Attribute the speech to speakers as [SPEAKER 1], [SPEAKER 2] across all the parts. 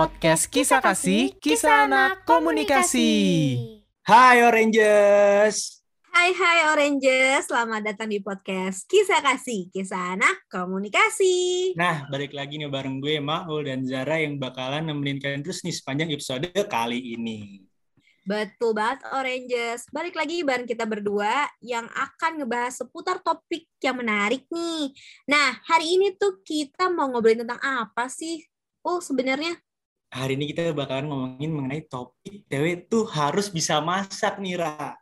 [SPEAKER 1] podcast Kisah Kasih, Kisah Anak Komunikasi.
[SPEAKER 2] Hai Oranges.
[SPEAKER 3] Hai hai Oranges, selamat datang di podcast Kisah Kasih, Kisah Anak Komunikasi.
[SPEAKER 2] Nah, balik lagi nih bareng gue Maul dan Zara yang bakalan nemenin kalian terus nih sepanjang episode kali ini.
[SPEAKER 3] Betul banget Oranges. Balik lagi bareng kita berdua yang akan ngebahas seputar topik yang menarik nih. Nah, hari ini tuh kita mau ngobrolin tentang apa sih? Oh, sebenarnya
[SPEAKER 2] Hari ini kita bakalan ngomongin mengenai topik cewek tuh harus bisa masak nih, Ra.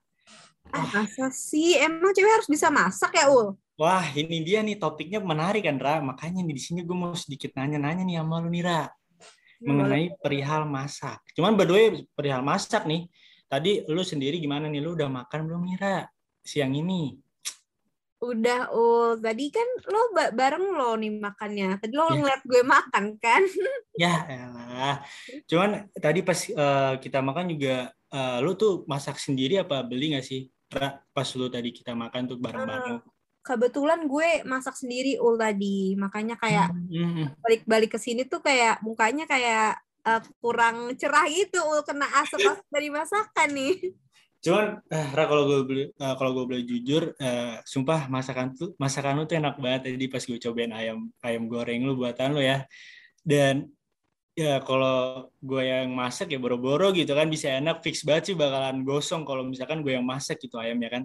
[SPEAKER 3] ah, masa sih emang cewek harus bisa masak ya, Ul?
[SPEAKER 2] Wah, ini dia nih topiknya menarik kan, Ra. Makanya nih di sini gue mau sedikit nanya-nanya nih sama lu nih, Ra. Mengenai perihal masak. Cuman berdua perihal masak nih. Tadi lu sendiri gimana nih? Lu udah makan belum nih, Ra? Siang ini.
[SPEAKER 3] Udah, Ul. Tadi kan lo ba- bareng lo nih makannya. Tadi lo
[SPEAKER 2] Ya.
[SPEAKER 3] ngeliat gue makan kan?
[SPEAKER 2] Ya elah. Cuman tadi pas eh, kita makan juga eh, lu tuh masak sendiri apa beli nggak sih? Pas lu tadi kita makan tuh bareng-bareng.
[SPEAKER 3] Kebetulan gue masak sendiri, Ul, tadi. Makanya kayak
[SPEAKER 2] Hmm,
[SPEAKER 3] balik-balik ke sini tuh kayak mukanya kayak eh, kurang cerah gitu, Ul. Kena asap-asap dari masakan nih.
[SPEAKER 2] Cuman eh, Ra kalau gue beli eh, kalau gue boleh jujur, eh, sumpah masakan tuh masakan lu tuh enak banget tadi pas gue cobain ayam ayam goreng lu buatan lu ya. Dan ya kalau gue yang masak ya boro-boro gitu kan bisa enak fix banget sih bakalan gosong kalau misalkan gue yang masak gitu ayamnya kan.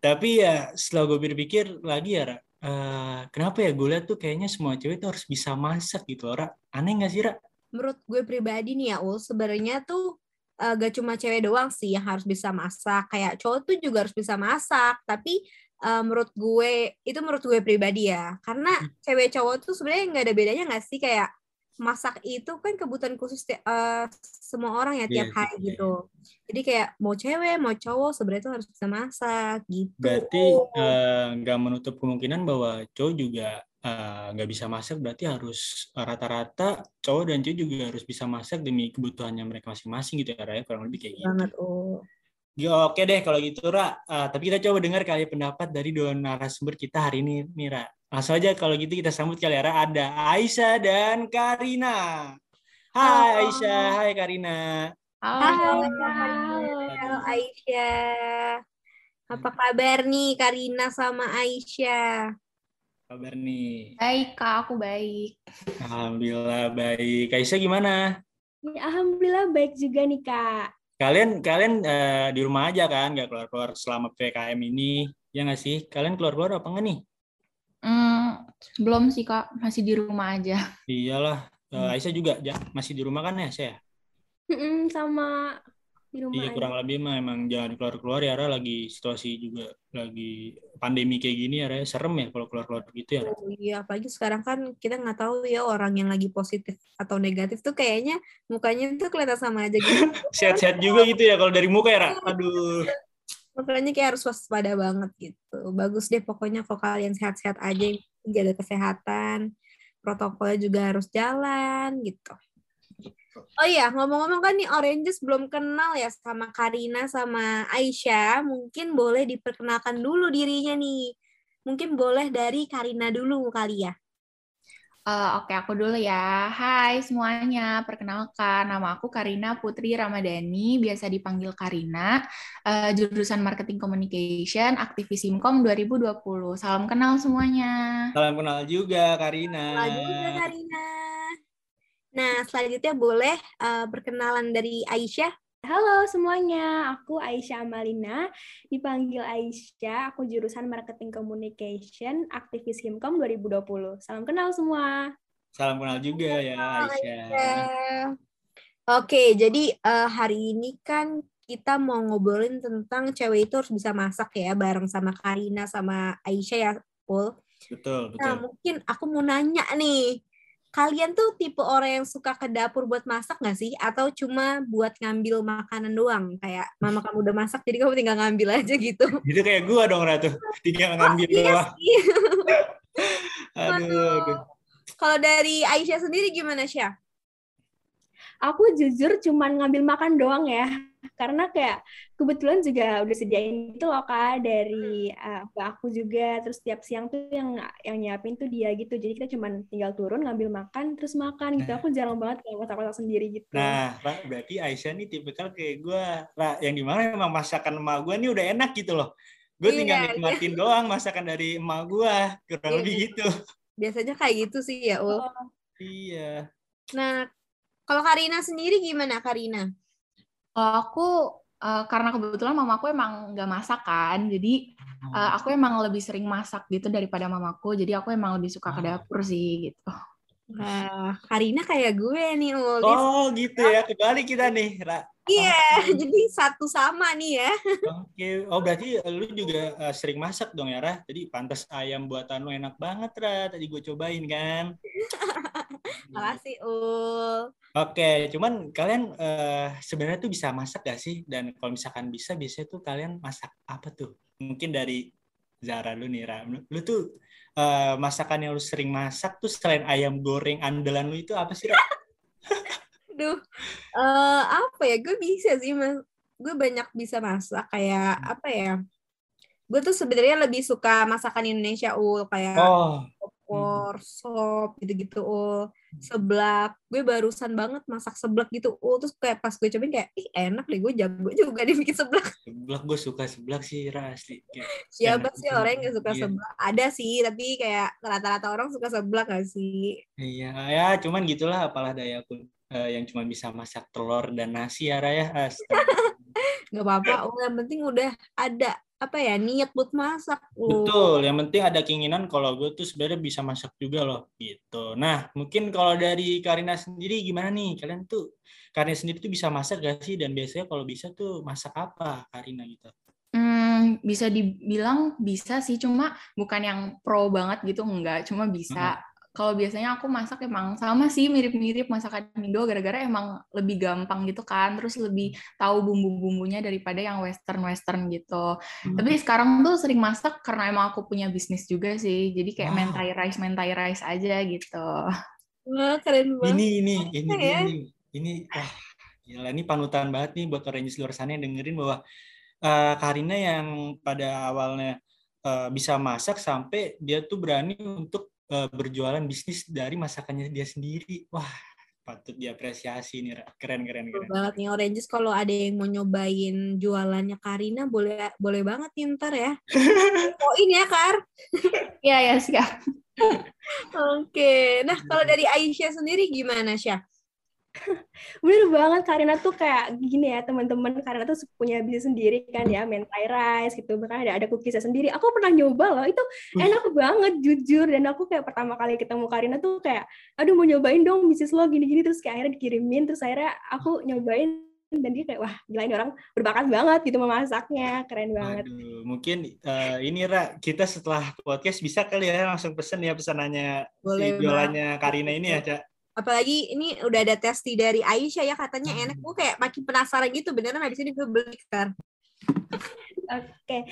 [SPEAKER 2] Tapi ya setelah gue pikir lagi ya Ra, eh, kenapa ya gue lihat tuh kayaknya semua cewek tuh harus bisa masak gitu Ra. Aneh gak sih Ra?
[SPEAKER 3] Menurut gue pribadi nih ya, Ul, sebenarnya tuh eh, gak cuma cewek doang sih yang harus bisa masak. Kayak cowok tuh juga harus bisa masak. Tapi eh, menurut gue, itu menurut gue pribadi ya. Karena cewek cowok tuh sebenarnya nggak ada bedanya nggak sih? Kayak masak itu kan kebutuhan khusus eh, semua orang ya tiap
[SPEAKER 2] Iya,
[SPEAKER 3] hari
[SPEAKER 2] iya.
[SPEAKER 3] gitu. Jadi kayak mau cewek, mau cowok sebenarnya tuh harus bisa masak gitu.
[SPEAKER 2] Berarti eh, nggak menutup kemungkinan bahwa cowok juga eh, nggak bisa masak, berarti harus eh, rata-rata cowok dan cewek juga harus bisa masak demi kebutuhannya mereka masing-masing gitu ya, Raya, kurang lebih kayak gitu.
[SPEAKER 3] banget, Ul.
[SPEAKER 2] Ya, oke deh kalau gitu, Ra. Eh, tapi kita coba dengar kali pendapat dari dua narasumber kita hari ini, nih, Ra. Langsung aja kalau gitu kita sambut kali ya, Ra. Ada Aisyah dan Karina. Hai
[SPEAKER 3] Halo.
[SPEAKER 2] Aisyah, hai Karina.
[SPEAKER 3] Halo,
[SPEAKER 4] Halo.
[SPEAKER 3] Halo Aisyah. Apa kabar nih Karina sama Aisyah?
[SPEAKER 2] Kabar nih.
[SPEAKER 4] Baik, Kak. Aku baik.
[SPEAKER 2] Alhamdulillah baik. Aisyah gimana?
[SPEAKER 4] Ya, Alhamdulillah baik juga nih, Kak.
[SPEAKER 2] Kalian kalian eh, di rumah aja kan, nggak keluar-keluar selama PKM ini, ya nggak sih? Kalian keluar-keluar apa nggak nih?
[SPEAKER 4] Hmm, belum sih, Kak. Masih di rumah aja.
[SPEAKER 2] Iyalah, Eh, Aisyah juga masih di rumah kan ya, saya?
[SPEAKER 4] Mm-mm, sama di rumah
[SPEAKER 2] Iya
[SPEAKER 4] aja.
[SPEAKER 2] kurang lebih mah emang jangan keluar-keluar ya, Ra. Lagi situasi juga lagi pandemi kayak gini ya, Ra. Serem ya kalau keluar-keluar gitu ya. Ra.
[SPEAKER 3] Oh iya, apalagi sekarang kan kita nggak tahu ya orang yang lagi positif atau negatif tuh kayaknya mukanya tuh kelihatan sama aja gitu.
[SPEAKER 2] Sehat-sehat juga gitu ya kalau dari muka ya, Ra. Aduh.
[SPEAKER 3] Makanya kayak harus waspada banget gitu. Bagus deh pokoknya kalau kalian sehat-sehat aja, jaga kesehatan, protokolnya juga harus jalan gitu. Oh iya, ngomong-ngomong kan nih Oranges belum kenal ya sama Karina sama Aisyah. Mungkin boleh diperkenalkan dulu dirinya nih. Mungkin boleh dari Karina dulu kali ya.
[SPEAKER 4] Eh, oke, aku dulu ya. Hai semuanya, perkenalkan nama aku Karina Putri Ramadhani, biasa dipanggil Karina, Eh, jurusan Marketing Communication, aktivis Himkom 2020. Salam kenal semuanya.
[SPEAKER 2] Salam kenal juga, Karina.
[SPEAKER 3] Kenal juga Karina. Nah, selanjutnya boleh eh, perkenalan dari Aisyah.
[SPEAKER 5] Halo semuanya, aku Aisyah Amalina, dipanggil Aisyah, aku jurusan Marketing Communication, aktivis Himkom 2020. Salam kenal semua.
[SPEAKER 2] Salam kenal juga ya, Aisyah.
[SPEAKER 3] Eh, Oke, jadi eh, hari ini kan kita mau ngobrolin tentang cewek itu harus bisa masak ya, bareng sama Karina sama Aisyah ya, Pul.
[SPEAKER 2] Betul,
[SPEAKER 3] Nah,
[SPEAKER 2] betul.
[SPEAKER 3] mungkin aku mau nanya nih, kalian tuh tipe orang yang suka ke dapur buat masak nggak sih? Atau cuma buat ngambil makanan doang? Kayak mama kamu udah masak, jadi kamu tinggal ngambil aja gitu.
[SPEAKER 2] Gitu kayak gua dong, Ratu. Tinggal ngambil
[SPEAKER 3] Iya
[SPEAKER 2] doang. Aduh, aduh.
[SPEAKER 3] Kalau dari Aisyah sendiri gimana, Syah?
[SPEAKER 5] Aku jujur cuman ngambil makan doang ya, karena kayak kebetulan juga udah sediain itu loh kak dari uh, aku juga. Terus tiap siang tuh yang yang nyiapin tuh dia gitu. Jadi kita cuma tinggal turun ngambil makan terus makan gitu. Aku jarang banget kayak masak-masak sendiri gitu.
[SPEAKER 2] Nah Ra, berarti Aisyah nih tipikal kayak gue Ra, yang di mana memang masakan emak gue nih udah enak gitu loh. Gue tinggal iya, nikmatin iya. doang masakan dari emak gue kurang iya. lebih gitu.
[SPEAKER 3] Biasanya kayak gitu sih ya Ul. Oh,
[SPEAKER 2] iya.
[SPEAKER 3] Nah kalau Karina sendiri gimana Karina
[SPEAKER 4] kalau aku uh, karena kebetulan mamaku emang nggak masak kan, jadi uh, aku emang lebih sering masak gitu daripada mamaku. Jadi aku emang lebih suka ke dapur sih gitu.
[SPEAKER 3] Nah, Karina kayak gue nih, Ul.
[SPEAKER 2] Oh, gitu ya. Kembali kita nih, Ra.
[SPEAKER 3] Iya, yeah, jadi satu sama nih ya.
[SPEAKER 2] Oke, okay. oh berarti lu juga uh, sering masak dong ya, Ra? Jadi pantas ayam buatan lu enak banget, Ra. Tadi gue cobain kan.
[SPEAKER 3] Makasih, Ul.
[SPEAKER 2] Oke, cuman kalian uh, sebenarnya tuh bisa masak gak sih? Dan kalau misalkan bisa, biasanya tuh kalian masak apa tuh? Mungkin dari Zara lu nih, Ra. Lu tuh uh, masakan yang lu sering masak tuh selain ayam goreng andalan lu itu apa sih, Ra?
[SPEAKER 3] Duh, uh, apa ya? Gue bisa sih, mas. Gue banyak bisa masak kayak apa ya? Gue tuh sebenarnya lebih suka masakan Indonesia ul kayak oh opor, hmm. sop gitu-gitu ul. Seblak. Gue barusan banget masak seblak gitu ul. Terus kayak pas gue cobain kayak ih enak deh gue jago juga nih bikin seblak.
[SPEAKER 2] Seblak gue suka seblak sih asli.
[SPEAKER 3] Siapa sih orang yang suka iya. seblak. Ada sih tapi kayak rata-rata orang suka seblak gak sih?
[SPEAKER 2] Iya ya cuman gitulah apalah daya aku uh, yang cuma bisa masak telur dan nasi ya Raya
[SPEAKER 3] nggak apa-apa yang penting udah ada apa ya niat buat masak
[SPEAKER 2] loh. Betul, yang penting ada keinginan kalau gue tuh sebenarnya bisa masak juga loh gitu. Nah, mungkin kalau dari Karina sendiri gimana nih? Kalian tuh Karina sendiri tuh bisa masak gak sih dan biasanya kalau bisa tuh masak apa Karina gitu?
[SPEAKER 4] Hmm, bisa dibilang bisa sih, cuma bukan yang pro banget gitu enggak, cuma bisa. Hmm kalau biasanya aku masak emang sama sih mirip-mirip masakan Indo gara-gara emang lebih gampang gitu kan terus lebih tahu bumbu-bumbunya daripada yang western-western gitu hmm. tapi sekarang tuh sering masak karena emang aku punya bisnis juga sih jadi kayak wow. mentai rice mentai rice aja gitu
[SPEAKER 3] wah keren banget
[SPEAKER 2] ini ini ini ya? ini ini wah gila ini panutan banget nih buat orang luar sana yang dengerin bahwa uh, Karina yang pada awalnya uh, bisa masak sampai dia tuh berani untuk uh, berjualan bisnis dari masakannya dia sendiri. Wah, patut diapresiasi nih, keren keren keren.
[SPEAKER 3] banget nih Oranges kalau ada yang mau nyobain jualannya Karina boleh boleh banget nih ntar ya. oh ini ya Kar.
[SPEAKER 4] Iya ya siap.
[SPEAKER 3] Oke, nah kalau dari Aisyah sendiri gimana Syah?
[SPEAKER 5] Bener banget Karina tuh kayak gini ya teman-teman. Karina tuh punya bisnis sendiri kan ya mentai rice gitu bahkan ada ada cookiesnya sendiri. Aku pernah nyoba loh itu enak banget jujur. Dan aku kayak pertama kali ketemu Karina tuh kayak aduh mau nyobain dong bisnis lo gini-gini. Terus kayak akhirnya dikirimin terus akhirnya aku nyobain. Dan dia kayak wah gila ini orang berbakat banget gitu memasaknya keren banget.
[SPEAKER 2] Aduh, mungkin uh, ini Ra kita setelah podcast bisa kali ya langsung pesen ya pesanannya Boleh si jualannya Karina ini ya Cak
[SPEAKER 3] apalagi ini udah ada testi dari Aisyah ya katanya enak gue kayak makin penasaran gitu beneran habis ini gue beli kan
[SPEAKER 5] oke okay.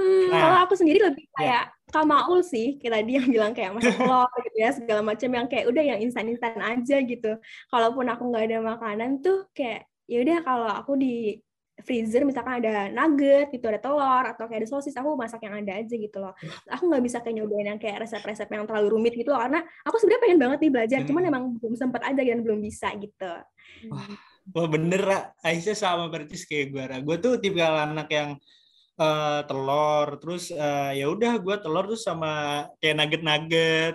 [SPEAKER 5] Hmm, nah, kalau aku sendiri lebih ya. kayak yeah. Kamaul sih, kayak tadi yang bilang kayak masak telur gitu ya, segala macam yang kayak udah yang instan-instan aja gitu. Kalaupun aku nggak ada makanan tuh kayak ya udah kalau aku di freezer misalkan ada nugget gitu ada telur atau kayak ada sosis aku masak yang ada aja gitu loh. Aku nggak bisa kayak nyobain yang kayak resep-resep yang terlalu rumit gitu loh karena aku sebenarnya pengen banget nih belajar cuman hmm. emang belum sempat aja dan belum bisa gitu.
[SPEAKER 2] Wah, wah bener lah Aisyah sama berarti kayak gue gue tuh tipe anak yang uh, telur terus uh, ya udah gue telur tuh sama kayak nugget-nugget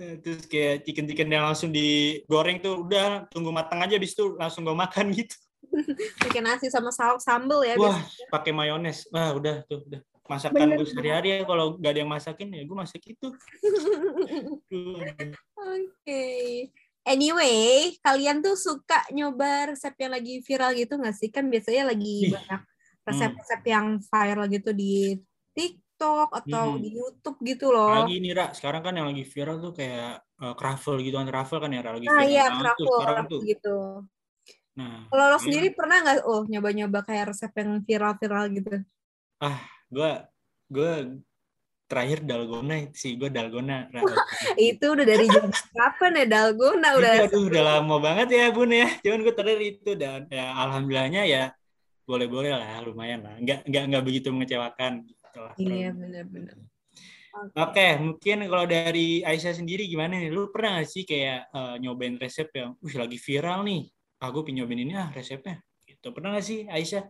[SPEAKER 2] eh, terus kayak chicken-chicken yang langsung digoreng tuh udah tunggu matang aja bis itu langsung gue makan gitu
[SPEAKER 3] pakai nasi sama saus sambal ya
[SPEAKER 2] wah pakai mayones wah udah tuh udah masakan gue sehari-hari ya kalau gak ada yang masakin ya gue masak itu
[SPEAKER 3] oke okay. anyway kalian tuh suka nyoba resep yang lagi viral gitu gak sih kan biasanya lagi Ih. banyak resep-resep hmm. yang viral gitu di TikTok atau hmm. di YouTube gitu loh.
[SPEAKER 2] Lagi nih Ra, sekarang kan yang lagi viral tuh kayak uh, croffle gitu kan, croffle kan ya lagi
[SPEAKER 3] nah, viral. Iya, croffle, tuh, gitu. Nah, kalau lo sendiri pernah nggak oh nyoba-nyoba kayak resep yang viral-viral gitu?
[SPEAKER 2] Ah, gue gue terakhir dalgona sih gue dalgona.
[SPEAKER 3] itu udah dari jam kapan ya dalgona udah?
[SPEAKER 2] Itu, aduh, udah lama banget ya bun ya. Cuman gue terakhir itu dan ya alhamdulillahnya ya boleh-boleh lah, lumayan lah. Nggak nggak nggak begitu mengecewakan. Gitu lah.
[SPEAKER 3] Iya benar-benar.
[SPEAKER 2] Oke, okay, mungkin kalau dari Aisyah sendiri gimana nih? Lu pernah nggak sih kayak uh, nyobain resep yang, uh lagi viral nih, aku nyobain ini ah resepnya. Gitu. Pernah nggak sih Aisyah?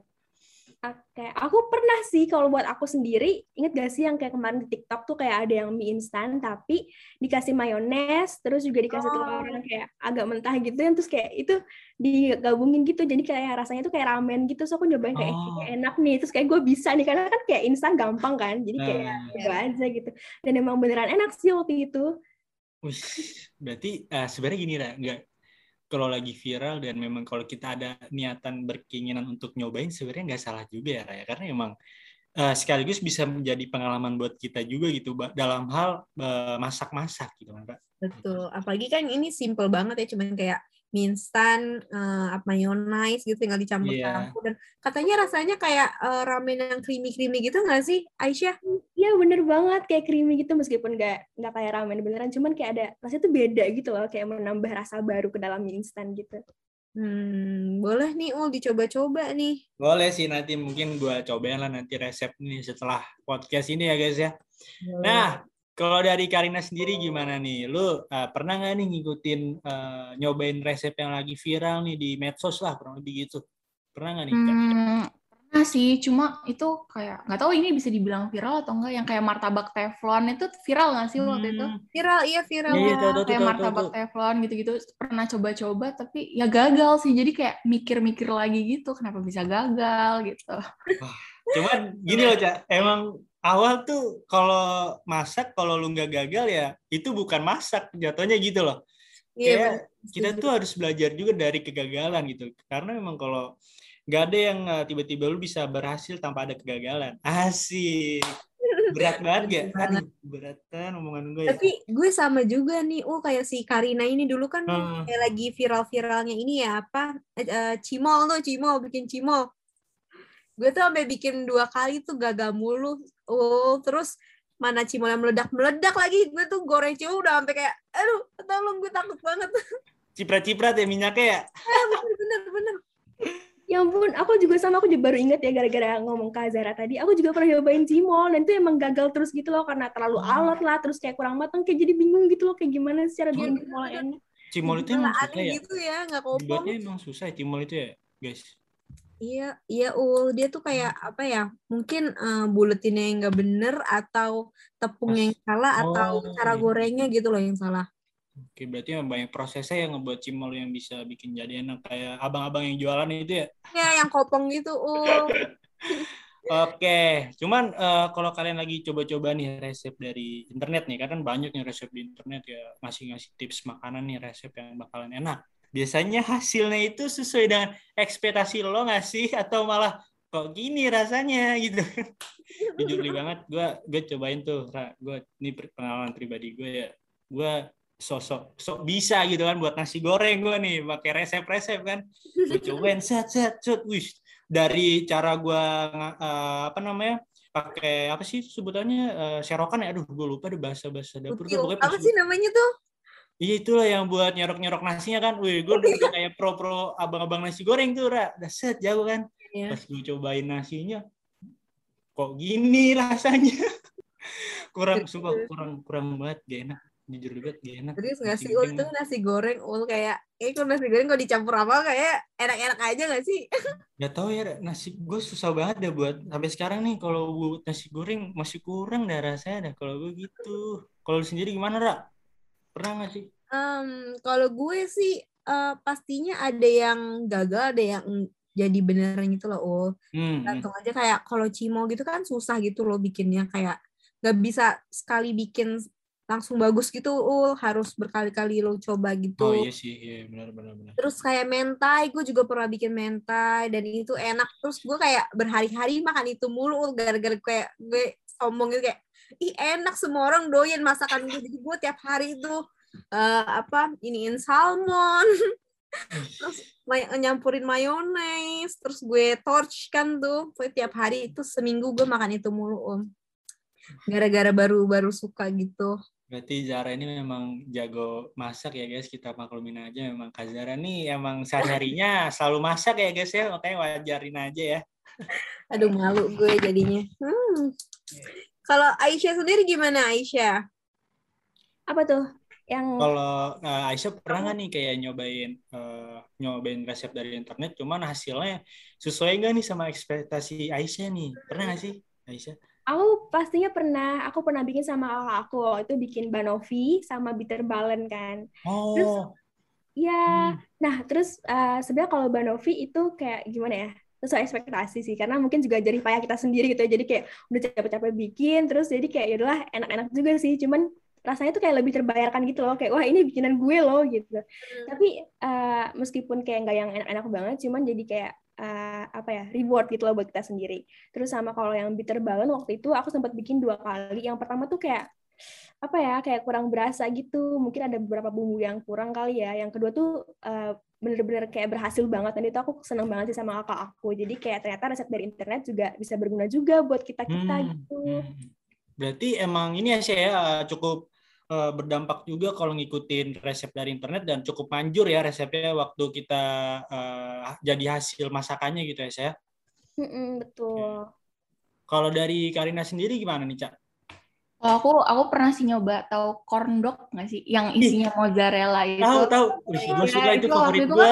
[SPEAKER 5] Oke, aku pernah sih kalau buat aku sendiri, inget gak sih yang kayak kemarin di TikTok tuh kayak ada yang mie instan tapi dikasih mayones, terus juga dikasih oh. telur yang kayak agak mentah gitu, yang terus kayak itu digabungin gitu, jadi kayak rasanya tuh kayak ramen gitu, so aku nyobain kayak, oh. kayak enak nih, terus kayak gue bisa nih, karena kan kayak instan gampang kan, jadi kayak hmm. coba aja gitu, dan emang beneran enak sih waktu itu.
[SPEAKER 2] Wih, berarti uh, sebenarnya gini lah, nggak kalau lagi viral dan memang kalau kita ada niatan berkeinginan untuk nyobain sebenarnya nggak salah juga ya Raya. Karena memang uh, sekaligus bisa menjadi pengalaman buat kita juga gitu dalam hal uh, masak-masak gitu kan Kak.
[SPEAKER 3] Betul, apalagi kan ini simple banget ya cuman kayak mie instan, uh, apa mayonnaise gitu tinggal dicampur-campur yeah. dan katanya rasanya kayak uh, ramen yang creamy-creamy gitu nggak sih Aisyah?
[SPEAKER 5] Iya bener banget kayak creamy gitu meskipun nggak nggak kayak ramen beneran cuman kayak ada rasanya tuh beda gitu loh kayak menambah rasa baru ke dalam mie instan gitu.
[SPEAKER 3] Hmm, boleh nih Ul dicoba-coba nih.
[SPEAKER 2] Boleh sih nanti mungkin gua cobain lah nanti resep nih setelah podcast ini ya guys ya. Boleh. Nah, kalau dari Karina sendiri gimana nih? Lu uh, pernah nggak nih ngikutin uh, nyobain resep yang lagi viral nih di medsos lah, kurang lebih gitu? Pernah nggak nih?
[SPEAKER 4] Hmm, pernah sih, cuma itu kayak nggak tahu ini bisa dibilang viral atau enggak. Yang kayak martabak teflon itu viral nggak sih waktu itu?
[SPEAKER 3] Hmm. Viral, iya viral.
[SPEAKER 4] Iya, iya, tuh, kayak martabak teflon gitu-gitu. Pernah coba-coba tapi ya gagal sih. Jadi kayak mikir-mikir lagi gitu, kenapa bisa gagal gitu.
[SPEAKER 2] Cuman gini loh, Cak. Emang awal tuh kalau masak kalau lu nggak gagal ya itu bukan masak jatuhnya gitu loh iya, kita tuh harus belajar juga dari kegagalan gitu karena memang kalau nggak ada yang eh, tiba-tiba lu bisa berhasil tanpa ada kegagalan asik berat banget gak? Aduh, beratan omongan gue.
[SPEAKER 3] Ya. Tapi gue sama juga nih, oh kayak si Karina ini dulu kan hmm. kayak lagi viral-viralnya ini ya apa? Uh, cimol tuh, cimol bikin cimol gue tuh sampai bikin dua kali tuh gagal mulu oh terus mana cimol yang meledak meledak lagi gue tuh goreng cimol udah sampai kayak aduh tolong gue takut banget
[SPEAKER 2] ciprat-ciprat ya minyaknya ya
[SPEAKER 3] eh, bener bener bener
[SPEAKER 5] Ya ampun, aku juga sama, aku juga baru inget ya gara-gara ngomong ke Zara tadi, aku juga pernah nyobain cimol, dan itu emang gagal terus gitu loh, karena terlalu hmm. alot lah, terus kayak kurang matang, kayak jadi bingung gitu loh, kayak gimana secara dia cimol enak.
[SPEAKER 2] Cimol itu emang susah ya?
[SPEAKER 3] gitu ya, nggak kompon.
[SPEAKER 2] emang susah cimol itu ya, guys.
[SPEAKER 3] Iya, iya ul dia tuh kayak apa ya? Mungkin uh, buletinnya yang nggak bener atau tepungnya yang salah oh, atau cara iya. gorengnya gitu loh yang salah.
[SPEAKER 2] Oke, berarti banyak prosesnya yang ngebuat cimol yang bisa bikin jadi enak kayak abang-abang yang jualan itu ya?
[SPEAKER 3] Iya, yang kopong gitu, ul.
[SPEAKER 2] Oke, cuman uh, kalau kalian lagi coba-coba nih resep dari internet nih, kan banyak nih resep di internet ya, ngasih ngasih tips makanan nih resep yang bakalan enak biasanya hasilnya itu sesuai dengan ekspektasi lo nggak sih? Atau malah kok gini rasanya? gitu. Jujur banget gue gue cobain tuh gue ini pengalaman pribadi gue ya. Gue sosok sok bisa gitu kan buat nasi goreng gue nih pakai resep-resep kan. Gue cobain set set set. Wish dari cara gue uh, apa namanya pakai apa sih sebutannya uh, serokan ya? Aduh gue lupa deh bahasa bahasa dapur gue
[SPEAKER 3] apa sih namanya tuh
[SPEAKER 2] Iya itulah yang buat nyerok-nyerok nasinya kan. Wih, gue udah kayak pro-pro abang-abang nasi goreng tuh, Ra. Udah set jago kan. Iya. Pas gue cobain nasinya, kok gini rasanya. kurang, sumpah kurang kurang banget, gak enak. Jujur juga gak enak.
[SPEAKER 3] Terus nggak sih, ul tuh nasi goreng, ul kayak, eh kok nasi goreng kok dicampur apa kayak enak-enak aja gak sih?
[SPEAKER 2] gak tau ya, nasi gue susah banget deh buat sampai sekarang nih kalau buat nasi goreng masih kurang dah rasanya dah kalau gue gitu. Kalau sendiri gimana, Ra? Pernah nggak sih?
[SPEAKER 3] Um, kalau gue sih uh, pastinya ada yang gagal, ada yang jadi beneran gitu loh. Oh, hmm. Gantung aja kayak kalau cimo gitu kan susah gitu loh bikinnya kayak nggak bisa sekali bikin langsung bagus gitu ul harus berkali-kali lo coba gitu
[SPEAKER 2] oh iya sih iya benar benar benar
[SPEAKER 3] terus kayak mentai gue juga pernah bikin mentai dan itu enak terus gue kayak berhari-hari makan itu mulu ul gara-gara kayak gue sombong gitu kayak ih enak semua orang doyan masakan gue jadi gue tiap hari itu uh, apa iniin salmon terus may nyampurin mayones terus gue torch kan tuh gue tiap hari itu seminggu gue makan itu mulu om gara-gara baru baru suka gitu
[SPEAKER 2] Berarti Zara ini memang jago masak ya guys. Kita maklumin aja memang Kak Zara ini emang sehari-harinya selalu masak ya guys ya. Makanya wajarin aja ya.
[SPEAKER 3] Aduh malu gue jadinya. Hmm. Kalau Aisyah sendiri gimana Aisyah?
[SPEAKER 5] Apa tuh? Yang
[SPEAKER 2] Kalau uh, Aisyah pernah nggak nih kayak nyobain uh, nyobain resep dari internet, cuman hasilnya sesuai nggak nih sama ekspektasi Aisyah nih? Pernah nggak sih Aisyah?
[SPEAKER 5] Aku pastinya pernah, aku pernah bikin sama kakak aku waktu itu bikin banoffee sama bitter balen kan.
[SPEAKER 2] Oh.
[SPEAKER 5] Terus ya,
[SPEAKER 2] Hmm.
[SPEAKER 5] nah terus uh, sebenarnya kalau banoffee itu kayak gimana ya? Sesuai ekspektasi sih, karena mungkin juga jadi payah kita sendiri gitu ya. Jadi kayak udah capek-capek bikin, terus jadi kayak yaudahlah enak-enak juga sih. Cuman rasanya tuh kayak lebih terbayarkan gitu loh. Kayak wah ini bikinan gue loh gitu. Tapi uh, meskipun kayak nggak yang enak-enak banget, cuman jadi kayak uh, apa ya reward gitu loh buat kita sendiri. Terus sama kalau yang bitter balance waktu itu aku sempat bikin dua kali. Yang pertama tuh kayak apa ya kayak kurang berasa gitu. Mungkin ada beberapa bumbu yang kurang kali ya. Yang kedua tuh uh, bener-bener kayak berhasil banget dan itu aku seneng banget sih sama kakak aku. Jadi kayak ternyata resep dari internet juga bisa berguna juga buat kita kita
[SPEAKER 2] Hmm,
[SPEAKER 5] gitu.
[SPEAKER 2] hmm. Berarti emang ini ya sih ya cukup eh, berdampak juga kalau ngikutin resep dari internet dan cukup manjur ya resepnya waktu kita eh, jadi hasil masakannya gitu ya saya.
[SPEAKER 5] Mm-mm, betul.
[SPEAKER 2] Kalau dari Karina sendiri gimana nih Cak?
[SPEAKER 4] Kalau aku aku pernah sih nyoba tahu corn dog nggak sih yang isinya mozzarella itu.
[SPEAKER 2] Tahu tahu, Wih,
[SPEAKER 4] Iya,
[SPEAKER 2] gue suka itu
[SPEAKER 4] itu waktu
[SPEAKER 2] favorit
[SPEAKER 4] itu
[SPEAKER 2] gue.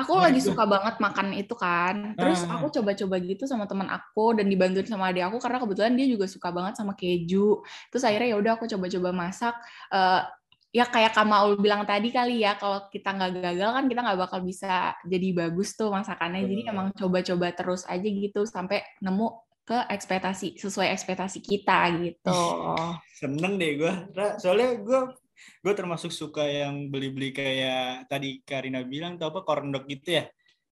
[SPEAKER 4] Aku
[SPEAKER 2] Favorit
[SPEAKER 4] lagi
[SPEAKER 2] gua.
[SPEAKER 4] suka banget makan itu kan. Terus
[SPEAKER 2] Ah.
[SPEAKER 4] aku coba-coba gitu sama teman aku dan dibantuin sama adik aku karena kebetulan dia juga suka banget sama keju. Terus akhirnya ya udah aku coba-coba masak. Eh, ya kayak Kamaul bilang tadi kali ya kalau kita nggak gagal kan kita nggak bakal bisa jadi bagus tuh masakannya. Jadi emang coba-coba terus aja gitu sampai nemu ke ekspektasi sesuai ekspektasi kita gitu.
[SPEAKER 2] Seneng deh gue. Soalnya gue gue termasuk suka yang beli-beli kayak tadi Karina bilang tau apa corn dog gitu ya.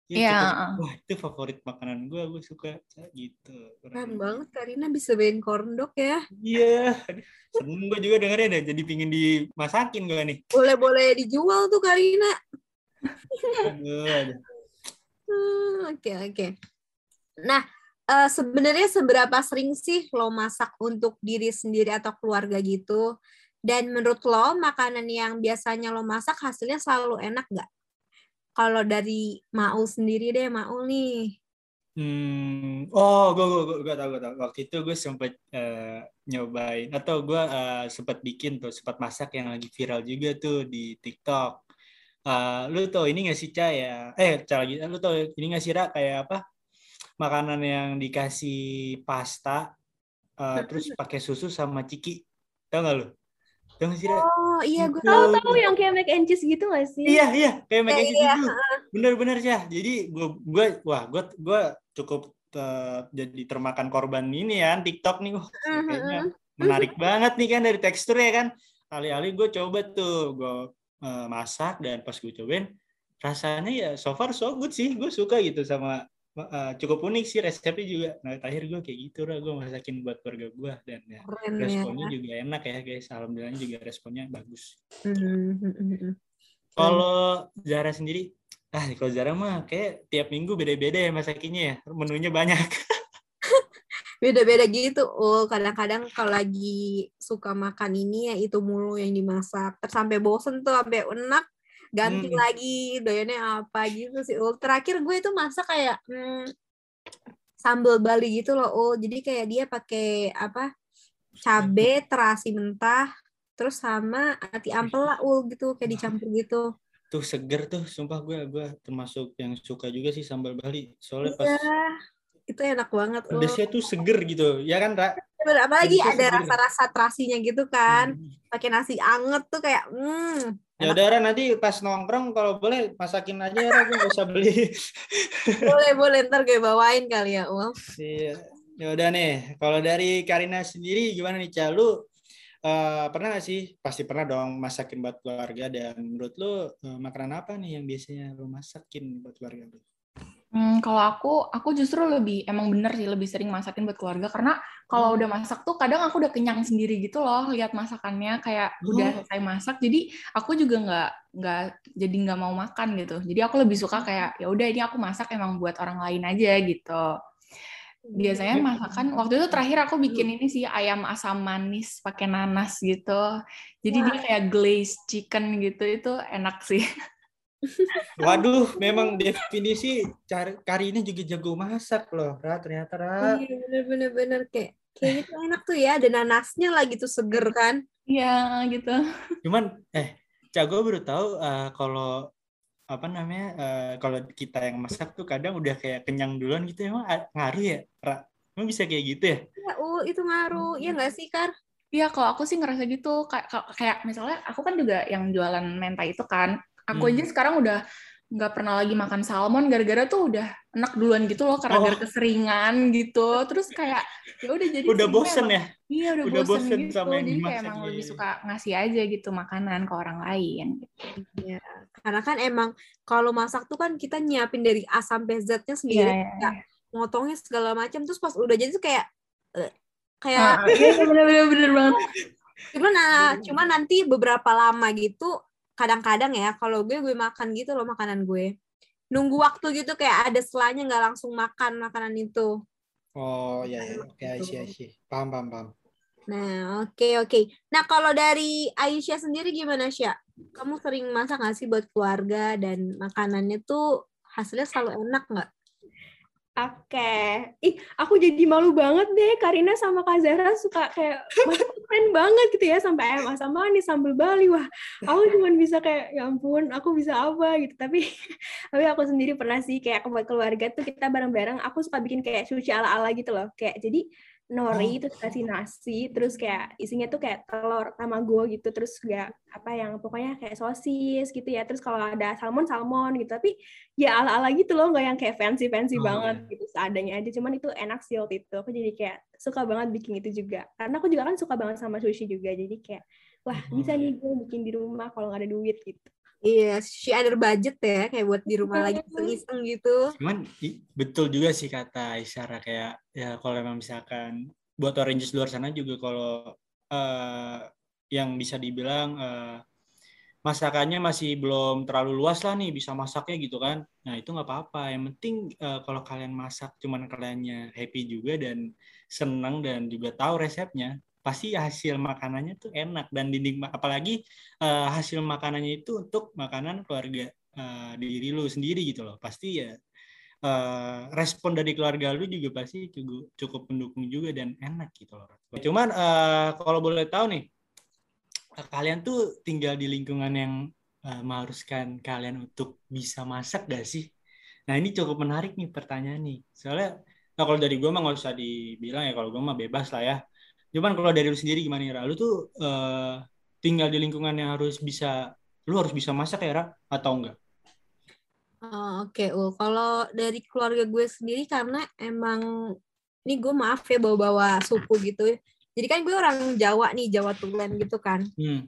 [SPEAKER 2] Itu
[SPEAKER 4] Iya.
[SPEAKER 2] cukup- Wah itu favorit makanan gue, gue suka gitu.
[SPEAKER 3] Keren banget Karina bisa bikin corn dog ya.
[SPEAKER 2] Iya, aduh, seneng gue juga dengernya deh. Jadi pingin dimasakin gue nih.
[SPEAKER 3] Boleh-boleh dijual tuh Karina. Hmm, Oke oke. Nah eh, sebenarnya seberapa sering sih lo masak untuk diri sendiri atau keluarga gitu? Dan menurut lo makanan yang biasanya lo masak hasilnya selalu enak nggak? Kalau dari Maul sendiri deh Maul nih.
[SPEAKER 2] Hmm, oh, gue gue gue tau gue tau. Waktu itu gue sempet eh, nyobain atau gue eh, sempet bikin tuh, sempat masak yang lagi viral juga tuh di TikTok. Eh, lu tau ini gak sih Ca ya? Eh, Ca lagi. Lu tau ini gak sih Ra kayak apa? Makanan yang dikasih pasta, eh, terus pakai susu sama ciki. Tau gak lu? Tau gak sih?
[SPEAKER 3] Oh iya gue
[SPEAKER 2] Itu.
[SPEAKER 5] Tahu tahu yang kayak mac and cheese gitu gak sih?
[SPEAKER 2] Iya iya kayak mac and cheese
[SPEAKER 3] Iya,
[SPEAKER 2] gitu. Bener-bener sih ya. Jadi gue gue wah gue gue cukup eh, jadi termakan korban ini ya TikTok nih. Wah, kayaknya menarik banget nih kan dari teksturnya kan. Alih-alih gue coba tuh gue eh, masak dan pas gue cobain rasanya ya so far so good sih. Gue suka gitu sama eh, cukup unik sih resepnya juga. Nah terakhir gue kayak gitu lah gue masakin buat keluarga gue dan ya
[SPEAKER 3] keren ya.
[SPEAKER 2] responnya juga enak ya guys. Alhamdulillah juga responnya bagus.
[SPEAKER 3] Hmm, hmm, hmm, hmm.
[SPEAKER 2] Kalau Zara sendiri, ah kalau Zara mah kayak tiap minggu beda-beda ya masakinnya ya, menunya banyak.
[SPEAKER 3] Beda-beda gitu. Oh kadang-kadang kalau lagi suka makan ini ya itu mulu yang dimasak. Terus sampai bosen tuh sampai enak ganti
[SPEAKER 2] Hmm.
[SPEAKER 3] lagi doyannya apa gitu sih. Oh, terakhir gue itu masak kayak hmm, sambal Bali gitu loh. Oh jadi kayak dia pakai apa cabe terasi mentah terus sama ati ampela ul gitu kayak dicampur gitu.
[SPEAKER 2] Tuh seger tuh, sumpah gue gue termasuk yang suka juga sih sambal Bali. Soalnya pas
[SPEAKER 3] Iya, itu enak banget. Ul.
[SPEAKER 2] pedesnya tuh seger gitu, ya kan Ra?
[SPEAKER 3] Apalagi ada rasa-rasa terasinya gitu kan.
[SPEAKER 2] Hmm.
[SPEAKER 3] Pakai nasi anget tuh kayak hmm.
[SPEAKER 2] Ya udah Ra, nanti pas nongkrong kalau boleh masakin aja ya Ra, gue usah beli.
[SPEAKER 3] boleh boleh ntar gue bawain kali ya Ul.
[SPEAKER 2] Iya. Ya udah nih, kalau dari Karina sendiri gimana nih, Ca? Lu eh, pernah nggak sih? Pasti pernah dong masakin buat keluarga dan menurut lu eh, makanan apa nih yang biasanya lu masakin buat keluarga lu?
[SPEAKER 4] Hmm, kalau aku, aku justru lebih emang bener sih lebih sering masakin buat keluarga. Karena kalau udah masak tuh kadang aku udah kenyang sendiri gitu loh lihat masakannya kayak udah
[SPEAKER 2] Oh.
[SPEAKER 4] selesai masak. Jadi aku juga nggak nggak jadi nggak mau makan gitu. Jadi aku lebih suka kayak ya udah ini aku masak emang buat orang lain aja gitu. Biasanya masakan waktu itu terakhir aku bikin ini sih ayam asam manis pakai nanas gitu. Jadi dia kayak glazed chicken gitu itu enak sih
[SPEAKER 2] Waduh, memang definisi Karina juga jago masak loh, Ra, ternyata Ra.
[SPEAKER 3] Iya, bener-bener bener kayak kayak gitu enak tuh ya, ada nanasnya lagi tuh seger kan.
[SPEAKER 4] Iya, gitu.
[SPEAKER 2] Cuman eh Cago baru tahu uh, kalau apa namanya uh, kalau kita yang masak tuh kadang udah kayak kenyang duluan gitu emang ngaruh ya Ra? emang bisa kayak gitu ya?
[SPEAKER 3] Ya, uh, itu ngaruh ya nggak sih Kar?
[SPEAKER 4] Iya, kalau aku sih ngerasa gitu kayak kayak misalnya aku kan juga yang jualan mentai itu kan, aku hmm. aja sekarang udah nggak pernah lagi makan salmon gara-gara tuh udah enak duluan gitu loh karena oh. keseringan gitu terus kayak ya udah jadi
[SPEAKER 2] udah bosen ya
[SPEAKER 4] iya udah, udah bosen, bosen gitu sama jadi kayak emang lebih suka ngasih aja gitu makanan ke orang lain
[SPEAKER 3] Iya, karena kan emang kalau masak tuh kan kita nyiapin dari A sampai Z-nya sendiri, yeah, yeah, yeah. ngotongnya segala macam, terus pas udah jadi tuh kayak uh, kayak ah,
[SPEAKER 4] iya, bener-bener bener banget.
[SPEAKER 3] Cuman, nah, cuman nanti beberapa lama gitu kadang-kadang ya kalau gue gue makan gitu loh makanan gue. Nunggu waktu gitu kayak ada selanya nggak langsung makan makanan itu.
[SPEAKER 2] Oh ya ya. Oke okay, gitu. sih paham paham paham.
[SPEAKER 3] Nah oke okay, oke. Okay. nah kalau dari Aisyah sendiri gimana Syah? Kamu sering masak nggak sih buat keluarga dan makanannya tuh hasilnya selalu enak nggak
[SPEAKER 5] Oke, ih aku jadi malu banget deh. Karina sama Kak Zara suka kayak keren banget gitu ya sampai ayam asam manis sambal Bali. Wah, aku cuma bisa kayak ya ampun, aku bisa apa gitu. Tapi tapi aku sendiri pernah sih kayak buat keluarga tuh kita bareng-bareng. Aku suka bikin kayak sushi ala-ala gitu loh. Kayak jadi nori oh. terus kasih nasi terus kayak isinya tuh kayak telur tamago gitu terus kayak apa yang pokoknya kayak sosis gitu ya. Terus kalau ada salmon salmon gitu. Tapi ya ala ala gitu loh nggak yang kayak fancy fancy oh, banget yeah. gitu seadanya aja. Cuman itu enak sih waktu itu. Aku jadi kayak suka banget bikin itu juga. Karena aku juga kan suka banget sama sushi juga. Jadi kayak wah oh, bisa nih gue bikin di rumah kalau nggak ada duit gitu
[SPEAKER 3] Iya, si ada budget ya, kayak buat di rumah lagi iya. iseng-iseng gitu.
[SPEAKER 2] Cuman betul juga sih kata Isyara kayak ya kalau memang misalkan buat oranges luar sana juga kalau uh, yang bisa dibilang uh, masakannya masih belum terlalu luas lah nih bisa masaknya gitu kan. Nah itu nggak apa-apa. Yang penting uh, kalau kalian masak cuman kaliannya happy juga dan senang dan juga tahu resepnya, pasti hasil makanannya tuh enak dan dinding apalagi uh, hasil makanannya itu untuk makanan keluarga uh, diri lu sendiri gitu loh. Pasti ya uh, respon dari keluarga lu juga pasti cukup cukup mendukung juga dan enak gitu loh. Cuman uh, kalau boleh tahu nih kalian tuh tinggal di lingkungan yang uh, mengharuskan kalian untuk bisa masak gak sih? Nah ini cukup menarik nih pertanyaan nih. Soalnya nah kalau dari gue mah nggak usah dibilang ya kalau gue mah bebas lah ya Cuman kalau dari lu sendiri gimana ya, Lu tuh uh, tinggal di lingkungan yang harus bisa, lu harus bisa masak ya, Ra? Atau enggak?
[SPEAKER 3] Oh, Oke, okay. Ul. Kalau dari keluarga gue sendiri karena emang ini gue maaf ya bawa-bawa suku gitu ya. Jadi kan gue orang Jawa nih, Jawa Tulen gitu kan. Hmm.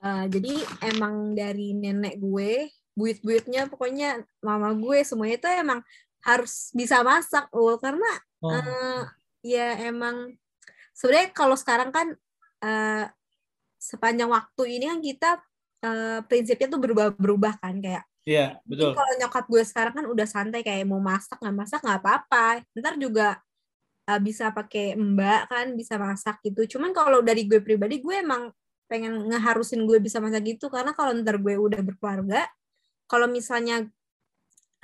[SPEAKER 3] Uh, jadi emang dari nenek gue, buyut-buyutnya pokoknya mama gue semuanya itu emang harus bisa masak, Ul. Karena oh. uh, ya emang sebenarnya kalau sekarang kan uh, sepanjang waktu ini kan kita uh, prinsipnya tuh berubah-berubah kan kayak
[SPEAKER 2] Iya, betul.
[SPEAKER 3] Kalau nyokap gue sekarang kan udah santai kayak mau masak nggak masak nggak apa-apa. Ntar juga uh, bisa pakai mbak kan bisa masak gitu. Cuman kalau dari gue pribadi gue emang pengen ngeharusin gue bisa masak gitu karena kalau ntar gue udah berkeluarga, kalau misalnya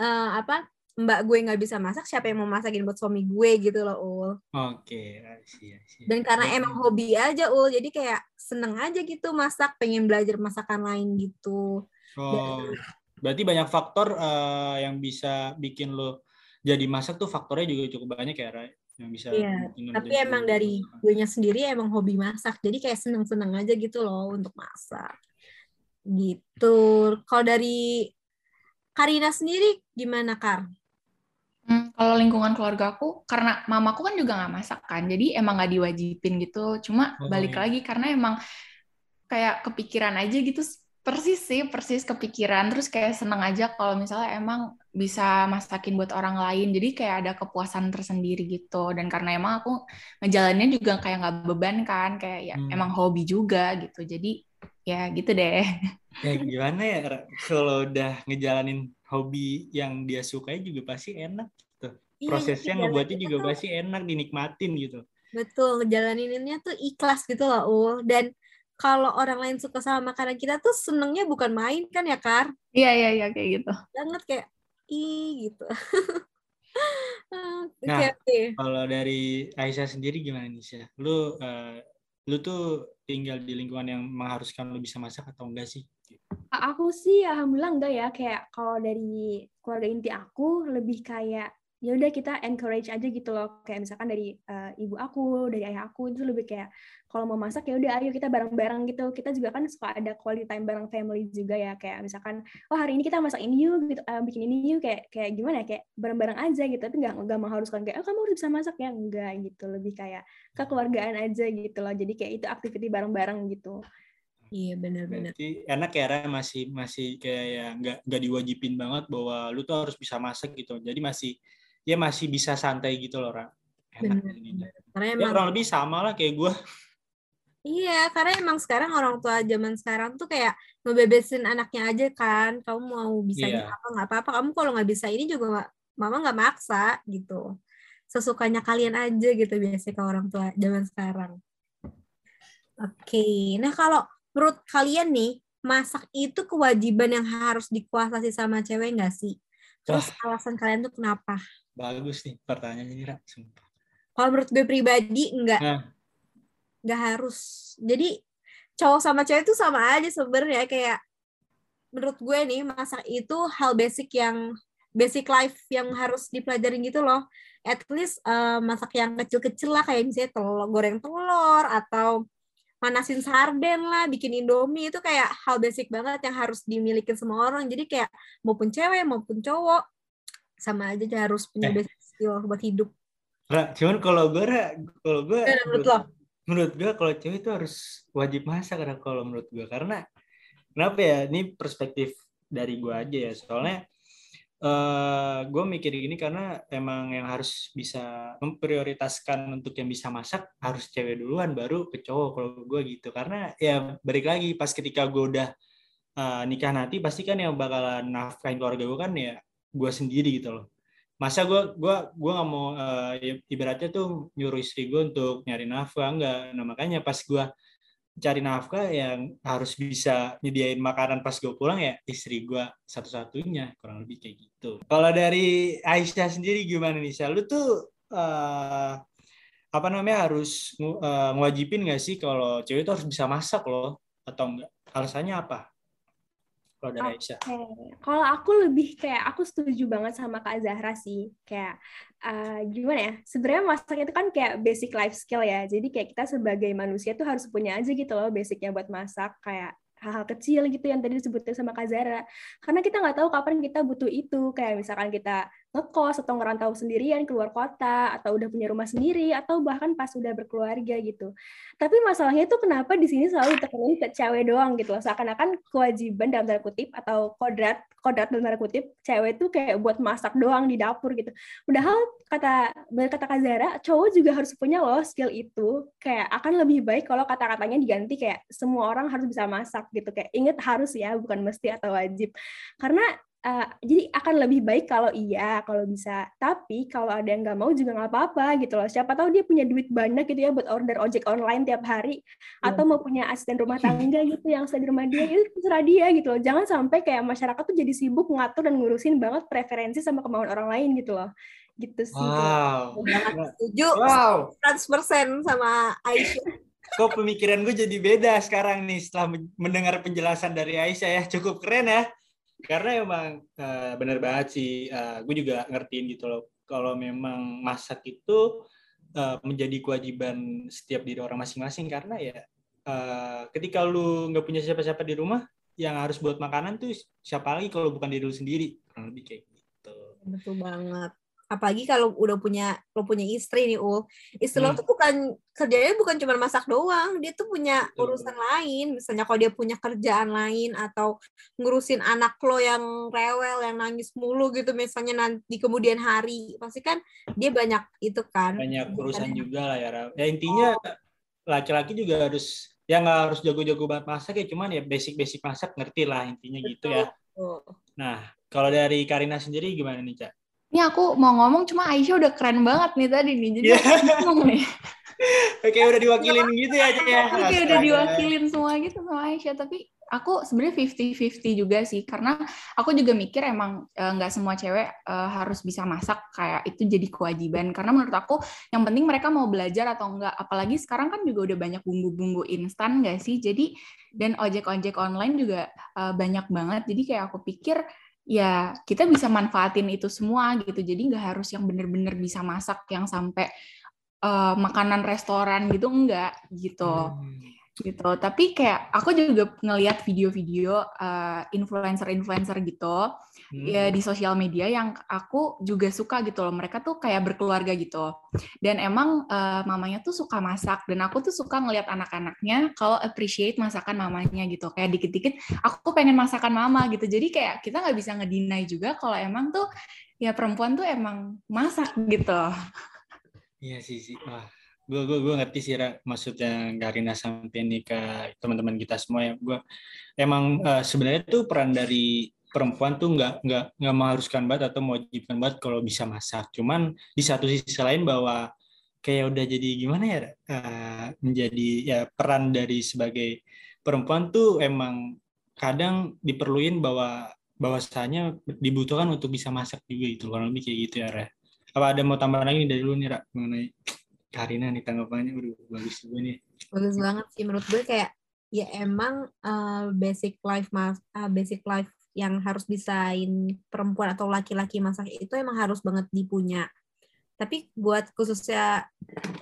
[SPEAKER 3] uh, apa mbak gue nggak bisa masak siapa yang mau masakin buat suami gue gitu loh ul.
[SPEAKER 2] Oke okay,
[SPEAKER 3] dan karena emang hobi aja ul jadi kayak seneng aja gitu masak pengen belajar masakan lain gitu.
[SPEAKER 2] Oh dan, berarti banyak faktor uh, yang bisa bikin lo jadi masak tuh faktornya juga cukup banyak ya Ray yang bisa
[SPEAKER 3] iya, tapi emang dari gue nya sendiri emang hobi masak jadi kayak seneng seneng aja gitu loh untuk masak. Gitu. Kalau dari Karina sendiri gimana Kar?
[SPEAKER 4] Hmm, kalau lingkungan keluarga aku, karena mamaku kan juga nggak masak kan, jadi emang nggak diwajibin gitu. Cuma oh, balik iya. lagi karena emang kayak kepikiran aja gitu, persis sih, persis kepikiran. Terus kayak seneng aja kalau misalnya emang bisa masakin buat orang lain. Jadi kayak ada kepuasan tersendiri gitu. Dan karena emang aku ngejalaninnya juga kayak nggak beban kan, kayak ya hmm. emang hobi juga gitu. Jadi ya gitu deh
[SPEAKER 2] ya gimana ya kalau udah ngejalanin hobi yang dia sukai juga pasti enak gitu.
[SPEAKER 3] Iya,
[SPEAKER 2] prosesnya
[SPEAKER 3] iya,
[SPEAKER 2] ngebuatnya juga
[SPEAKER 3] tuh-
[SPEAKER 2] pasti enak dinikmatin gitu
[SPEAKER 3] Betul, ngejalaninnya tuh ikhlas gitu loh, Ul. Dan kalau orang lain suka sama makanan kita tuh senengnya bukan main kan ya, Kar?
[SPEAKER 4] iya iya iya kayak gitu
[SPEAKER 3] Banget kayak, ih gitu. Oke,
[SPEAKER 2] Nah,
[SPEAKER 3] oke.
[SPEAKER 2] kalau dari Aisyah sendiri gimana nih Syah? lu eh, lu tuh tinggal di lingkungan yang mengharuskan lu bisa masak atau enggak sih?
[SPEAKER 5] Aku sih alhamdulillah enggak ya. Kayak kalau dari keluarga inti aku lebih kayak ya udah kita encourage aja gitu loh. Kayak misalkan dari eh, ibu aku dari ayah aku itu lebih kayak kalau mau masak ya udah ayo kita bareng-bareng gitu. Kita juga kan suka ada quality time bareng family juga ya. Kayak misalkan oh hari ini kita masak ini yuk gitu eh, bikin ini yuk kayak kayak gimana ya? Kayak bareng-bareng aja gitu. Tapi nggak nggak mengharuskan kayak oh kamu harus bisa masak ya? Enggak gitu. Lebih kayak kekeluargaan aja gitu loh. Jadi kayak itu activity bareng-bareng gitu.
[SPEAKER 3] Iya, benar-benar.
[SPEAKER 2] Berarti enak ya Ra masih masih kayak ya nggak nggak diwajibin banget bahwa lu tuh harus bisa masak gitu. Jadi masih ya masih bisa santai gitu loh Ra. Enak
[SPEAKER 3] Benar,
[SPEAKER 2] jadinya.
[SPEAKER 3] Karena
[SPEAKER 2] Ya
[SPEAKER 3] emang
[SPEAKER 2] kurang lebih sama lah kayak gue.
[SPEAKER 3] Iya, karena emang sekarang orang tua zaman sekarang tuh kayak ngebebasin anaknya aja kan. Kamu mau bisa
[SPEAKER 2] Iya.
[SPEAKER 3] apa nggak apa-apa. Kamu kalau nggak bisa ini juga mama nggak maksa gitu. Sesukanya kalian aja gitu biasanya ke orang tua zaman sekarang. Oke, nah kalau menurut kalian nih masak itu kewajiban yang harus dikuasai sama cewek nggak sih? Terus alasan kalian tuh kenapa?
[SPEAKER 2] Bagus nih pertanyaannya ini Ra. Sumpah.
[SPEAKER 3] Kalau menurut gue pribadi enggak.
[SPEAKER 2] Nah.
[SPEAKER 3] Enggak harus. Jadi cowok sama cewek itu sama aja sebenarnya kayak menurut gue nih masak itu hal basic yang basic life yang harus dipelajarin gitu loh. At least eh, masak yang kecil-kecil lah kayak misalnya telur, goreng telur atau manasin sarden lah, bikin indomie itu kayak hal basic banget yang harus dimiliki semua orang. Jadi kayak maupun cewek maupun cowok sama aja harus punya
[SPEAKER 2] Eh.
[SPEAKER 3] basic skill buat hidup.
[SPEAKER 2] Ra, cuman kalau gue Ra, kalau gue
[SPEAKER 3] Gimana menurut lo?
[SPEAKER 2] menurut gue kalau cewek itu harus wajib masak Ra, kalau menurut gue karena kenapa ya ini perspektif dari gue aja ya soalnya eh gue mikir gini karena emang yang harus bisa memprioritaskan untuk yang bisa masak harus cewek duluan baru ke cowok kalau gue gitu karena ya balik lagi pas ketika gue udah eh, nikah nanti pasti kan yang bakalan nafkahin keluarga gue kan ya gue sendiri gitu loh. Masa gue gua gua nggak mau eh, ibaratnya tuh nyuruh istri gue untuk nyari nafkah enggak nah makanya pas gue cari nafkah yang harus bisa nyediain makanan pas gue pulang ya istri gue satu-satunya kurang lebih kayak gitu. Kalau dari Aisyah sendiri gimana nih Syah? lu tuh eh, apa namanya harus ngewajibin nggak sih kalau cewek itu harus bisa masak loh atau enggak alasannya apa kalau dari Aisyah
[SPEAKER 5] Oke, Kalau aku lebih kayak aku setuju banget sama Kak Zahra sih. Kayak eh, gimana ya? Sebenarnya masak itu kan kayak basic life skill ya. Jadi kayak kita sebagai manusia tuh harus punya aja gitu loh basicnya buat masak. Kayak hal-hal kecil gitu yang tadi disebutin sama Kak Zahra. Karena kita nggak tahu kapan kita butuh itu. Kayak misalkan kita ngekos atau ngerantau sendirian keluar kota atau udah punya rumah sendiri atau bahkan pas udah berkeluarga gitu. Tapi masalahnya tuh kenapa di sini selalu ditekenin ke cewek doang gitu loh. Seakan-akan kewajiban dalam tanda kutip atau kodrat kodrat dalam tanda kutip cewek tuh kayak buat masak doang di dapur gitu. Padahal kata benar kata Kak Zara, cowok juga harus punya loh skill itu. Kayak akan lebih baik kalau kata-katanya diganti kayak semua orang harus bisa masak gitu. Kayak inget harus ya, bukan mesti atau wajib. Karena eh, jadi akan lebih baik kalau iya, kalau bisa. Tapi kalau ada yang nggak mau juga nggak apa-apa gitu loh. Siapa tahu dia punya duit banyak gitu ya buat order ojek online tiap hari. Atau mau punya asisten rumah tangga gitu yang ada di rumah dia itu terserah dia gitu loh. Jangan sampai kayak masyarakat tuh jadi sibuk ngatur dan ngurusin banget preferensi sama kemauan orang lain gitu loh. Gitu sih
[SPEAKER 2] wow.
[SPEAKER 3] Banget. Setuju.
[SPEAKER 2] wow.
[SPEAKER 3] 100% sama Aisyah.
[SPEAKER 2] kok pemikiran gue jadi beda sekarang nih setelah men- mendengar penjelasan dari Aisyah ya. Cukup keren ya karena emang eh, benar banget sih eh, gue juga ngertiin gitu loh. Kalau memang masak itu eh, menjadi kewajiban setiap diri orang masing-masing. Karena ya eh, ketika lu nggak punya siapa-siapa di rumah yang harus buat makanan tuh siapa lagi kalau bukan diri lu sendiri? Kurang lebih kayak gitu.
[SPEAKER 3] Betul banget. Apalagi kalau udah punya lo punya istri nih, Ul. Istri lo
[SPEAKER 2] Hmm.
[SPEAKER 3] tuh bukan kerjanya bukan cuma masak doang, dia tuh punya
[SPEAKER 2] Betul.
[SPEAKER 3] urusan lain. Misalnya kalau dia punya kerjaan lain atau ngurusin anak lo yang rewel, yang nangis mulu gitu misalnya nanti di kemudian hari. Pasti kan dia banyak itu kan.
[SPEAKER 2] banyak urusan
[SPEAKER 3] yang-
[SPEAKER 2] juga lah ya Ra. ya intinya laki-laki juga harus ya nggak harus jago-jago banget masak ya cuman ya basic-basic masak ngerti lah intinya gitu ya nah kalau dari Karina sendiri gimana nih cak
[SPEAKER 4] ini aku mau ngomong cuma Aisyah udah keren banget nih tadi nih jadi yeah. ngomong nih
[SPEAKER 2] Oke udah diwakilin gitu ya Cak ya.
[SPEAKER 4] Oke udah diwakilin semua gitu sama Aisyah tapi aku sebenarnya 50-50 juga sih karena aku juga mikir emang eh, nggak semua cewek uh, harus bisa masak kayak itu jadi kewajiban karena menurut aku yang penting mereka mau belajar atau enggak apalagi sekarang kan juga udah banyak bumbu-bumbu instan nggak sih jadi dan ojek-ojek online juga uh, banyak banget jadi kayak aku pikir ya kita bisa manfaatin itu semua gitu. Jadi nggak harus yang bener-bener bisa masak yang sampai uh, makanan restoran gitu enggak gitu. Hmm. Gitu. Tapi kayak aku juga ngelihat video-video uh, influencer-influencer gitu hmm. ya di sosial media yang aku juga suka gitu loh. Mereka tuh kayak berkeluarga gitu. Dan emang uh, mamanya tuh suka masak dan aku tuh suka ngelihat anak-anaknya kalau appreciate masakan mamanya gitu. Kayak dikit-dikit aku pengen masakan mama gitu. Jadi kayak kita nggak bisa ngedinai juga kalau emang tuh ya perempuan tuh emang masak gitu.
[SPEAKER 2] Iya sih sih. Wah, gue gue gue ngerti sih Ra, maksudnya Karina sampai nih ke teman-teman kita semua ya gue emang uh, sebenarnya tuh peran dari perempuan tuh nggak nggak nggak mengharuskan banget atau mewajibkan banget kalau bisa masak. Cuman di satu sisi lain bahwa kayak udah jadi gimana ya uh, menjadi ya peran dari sebagai perempuan tuh emang kadang diperluin bahwa bahwasanya dibutuhkan untuk bisa masak juga itu kurang lebih kayak gitu ya Ra. apa ada mau tambahan lagi dari lu nih Ra mengenai Karina nih tanggapannya? Udah bagus juga nih.
[SPEAKER 3] Bagus banget sih. Menurut gue kayak ya emang uh, basic life mas uh, basic life yang harus desain perempuan atau laki-laki masak itu emang harus banget dipunya. Tapi buat khususnya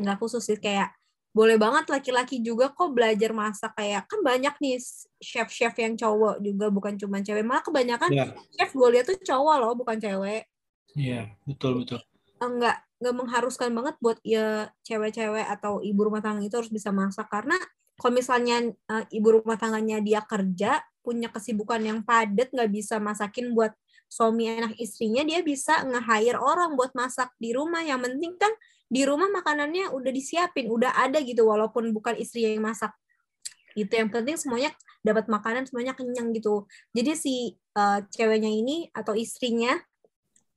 [SPEAKER 3] nggak khusus sih kayak boleh banget laki-laki juga kok belajar masak. Kayak kan banyak nih chef-chef yang cowok juga bukan cuma cewek. Malah kebanyakan yeah. chef gue lihat tuh cowok loh bukan cewek.
[SPEAKER 2] Iya yeah, betul betul.
[SPEAKER 3] Enggak nggak mengharuskan banget buat ya cewek-cewek atau ibu rumah tangga itu harus bisa masak. Karena kalau misalnya uh, ibu rumah tangganya dia kerja punya kesibukan yang padat nggak bisa masakin buat suami anak istrinya dia bisa nge-hire orang buat masak di rumah. Yang penting kan di rumah makanannya udah disiapin udah ada gitu walaupun bukan istri yang masak. Itu yang penting semuanya dapat makanan semuanya kenyang gitu. Jadi si uh, ceweknya ini atau istrinya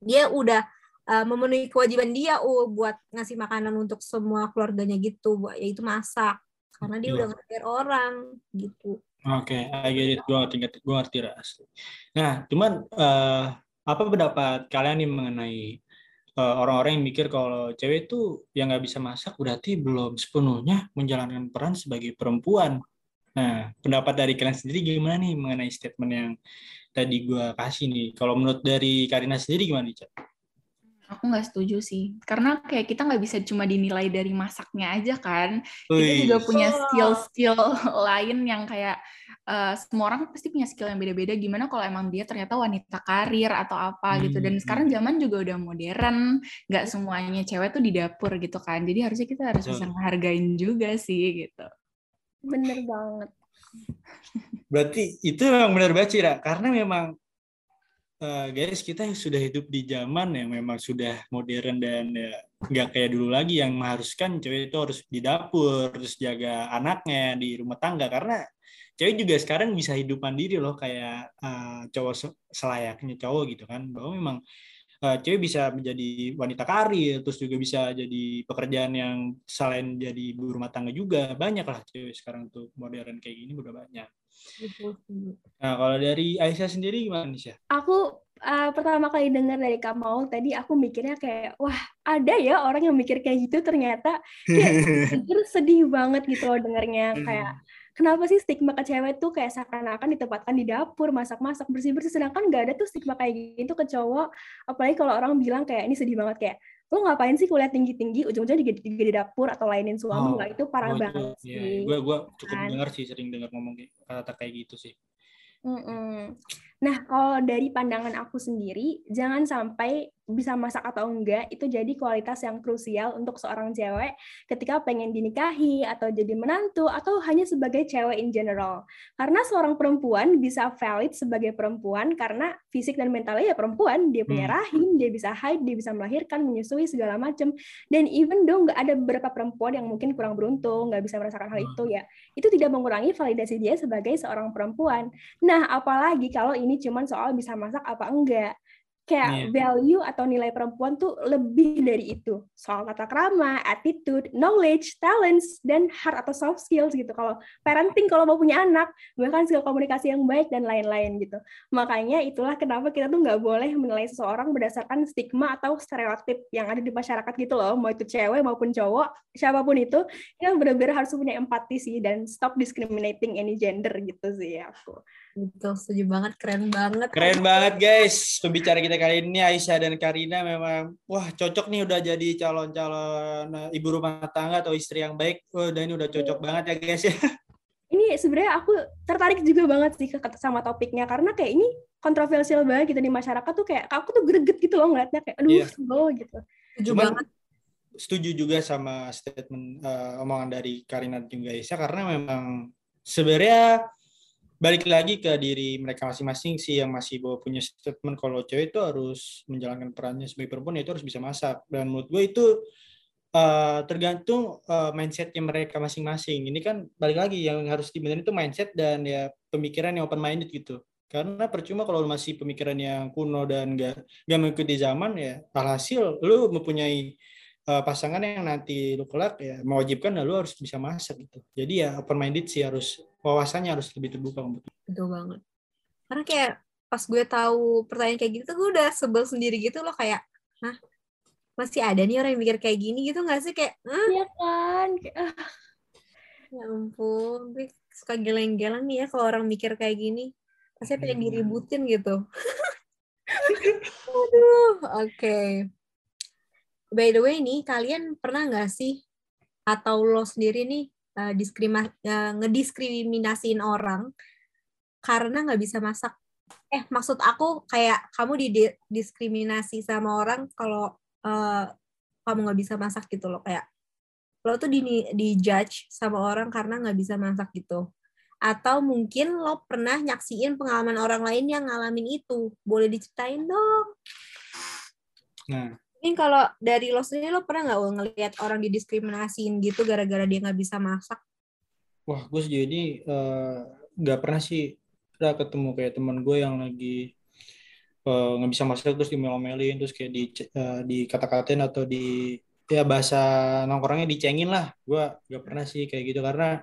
[SPEAKER 3] dia udah uh, memenuhi kewajiban dia uh, buat ngasih makanan untuk semua keluarganya gitu yaitu masak. Karena dia yeah. udah ngejar orang gitu
[SPEAKER 2] Oke, okay, I get it. Gue ngerti, gue ngerti asli. Nah, cuman uh, apa pendapat kalian nih mengenai uh, orang-orang yang mikir kalau cewek itu yang nggak bisa masak berarti belum sepenuhnya menjalankan peran sebagai perempuan. Nah, pendapat dari kalian sendiri gimana nih mengenai statement yang tadi gue kasih nih? Kalau menurut dari Karina sendiri gimana nih, Cak?
[SPEAKER 4] Aku nggak setuju sih, karena kayak kita nggak bisa cuma dinilai dari masaknya aja kan. Ui. Kita juga punya skill-skill lain yang kayak uh, semua orang pasti punya skill yang beda-beda. Gimana kalau emang dia ternyata wanita karir atau apa hmm. gitu. Dan hmm, sekarang zaman juga udah modern, nggak semuanya cewek tuh di dapur gitu kan. Jadi harusnya kita harus bisa menghargain juga sih gitu.
[SPEAKER 5] Bener banget.
[SPEAKER 2] Berarti itu memang benar banget sih, Karena memang uh, guys kita sudah hidup di zaman yang memang sudah modern dan ya nggak kayak dulu lagi yang mengharuskan cewek itu harus di dapur terus jaga anaknya di rumah tangga. Karena cewek juga sekarang bisa hidup mandiri loh kayak uh, cowok selayaknya cowok gitu kan. Bahwa memang uh, cewek bisa menjadi wanita karir terus juga bisa jadi pekerjaan yang selain jadi ibu rumah tangga juga. Banyak lah cewek sekarang tuh modern kayak gini udah banyak Nah, kalau dari Aisyah sendiri gimana nih, Syah?
[SPEAKER 5] Aku uh, pertama kali dengar dari Kak Maul tadi aku mikirnya kayak wah ada ya orang yang mikir kayak gitu ternyata. Kayak sedih banget gitu loh dengarnya kayak kenapa sih stigma ke cewek tuh kayak seakan-akan ditempatkan di dapur masak-masak bersih-bersih sedangkan nggak ada tuh stigma kayak gitu ke cowok. Apalagi kalau orang bilang kayak ini sedih banget kayak lo ngapain sih kuliah tinggi-tinggi ujung-ujungnya juga di dapur atau lainin suami oh, nggak itu parah oh, banget itu,
[SPEAKER 2] sih. Gue gue cukup kan. dengar sih sering dengar ngomong kata-kata kayak gitu sih.
[SPEAKER 5] Mm-mm. Nah, kalau dari pandangan aku sendiri, jangan sampai bisa masak atau enggak itu jadi kualitas yang krusial untuk seorang cewek ketika pengen dinikahi atau jadi menantu atau hanya sebagai cewek in general. Karena seorang perempuan bisa valid sebagai perempuan karena fisik dan mentalnya ya perempuan, dia punya hmm. rahim, dia bisa haid, dia bisa melahirkan, menyusui segala macam. Dan even dong nggak ada beberapa perempuan yang mungkin kurang beruntung, nggak bisa merasakan hal itu ya, itu tidak mengurangi validasi dia sebagai seorang perempuan. Nah, apalagi kalau ini cuma soal bisa masak apa enggak kayak yeah. value atau nilai perempuan tuh lebih dari itu soal tata krama, attitude, knowledge, talents dan hard atau soft skills gitu. Kalau parenting kalau mau punya anak bahkan skill komunikasi yang baik dan lain-lain gitu. Makanya itulah kenapa kita tuh nggak boleh menilai seseorang berdasarkan stigma atau stereotip yang ada di masyarakat gitu loh. Mau itu cewek maupun cowok, siapa pun itu, kita benar-benar harus punya empati sih dan stop discriminating any gender gitu sih aku.
[SPEAKER 3] Betul, setuju banget. Keren banget.
[SPEAKER 2] Keren banget guys. Pembicara kita kali ini Aisyah dan Karina memang wah cocok nih udah jadi calon-calon eh, ibu rumah tangga atau istri yang baik. Udah ini udah cocok banget ya guys ya.
[SPEAKER 5] Ini sebenarnya aku tertarik juga banget sih sama topiknya karena kayak ini kontroversial banget gitu di masyarakat tuh kayak aku tuh greget gitu loh ngeliatnya kayak aduh yeah. sebel gitu.
[SPEAKER 2] Setuju Cuman, banget. Setuju juga sama statement uh, omongan dari Karina dan juga Aisyah karena memang sebenarnya balik lagi ke diri mereka masing-masing sih yang masih bawa punya statement kalau cewek itu harus menjalankan perannya sebagai perempuan itu harus bisa masak. Dan menurut gue itu uh, tergantung uh, mindsetnya mereka masing-masing. Ini kan balik lagi yang harus dibenerin itu mindset dan ya pemikiran yang open minded gitu. Karena percuma kalau masih pemikiran yang kuno dan gak, gak mengikuti zaman ya alhasil lu mempunyai uh, pasangan yang nanti lu kelak ya mewajibkan ya lu harus bisa masak gitu. Jadi ya open minded sih harus wawasannya harus lebih terbuka
[SPEAKER 3] betul banget. Karena kayak pas gue tahu pertanyaan kayak gitu gue udah sebel sendiri gitu loh kayak hah masih ada nih orang yang mikir kayak gini gitu nggak sih? Kayak
[SPEAKER 5] iya kan?
[SPEAKER 3] Ah. ya ampun gue suka geleng-geleng nih ya kalau orang mikir kayak gini. Pasti pengen hmm. diributin gitu. Aduh oke. okay. By the way nih kalian pernah nggak sih atau lo sendiri nih uh, diskrima, uh, ngediskriminasiin orang karena nggak bisa masak. Eh, maksud aku kayak kamu didiskriminasi sama orang kalau uh, kamu nggak bisa masak gitu loh. Kayak lo tuh di di judge sama orang karena nggak bisa masak gitu. Atau mungkin lo pernah nyaksiin pengalaman orang lain yang ngalamin itu. Boleh diceritain dong. Nah Mungkin kalau dari lo sendiri lo pernah nggak ngelihat orang didiskriminasiin gitu gara-gara dia nggak bisa masak?
[SPEAKER 2] Wah, gue sejauh ini eh, nggak uh, pernah sih. Udah ketemu kayak teman gue yang lagi eh, nggak uh, bisa masak terus dimel-melin terus kayak di uh, dikata-katain atau di ya bahasa nongkrongnya dicengin lah. Gue nggak pernah sih kayak gitu karena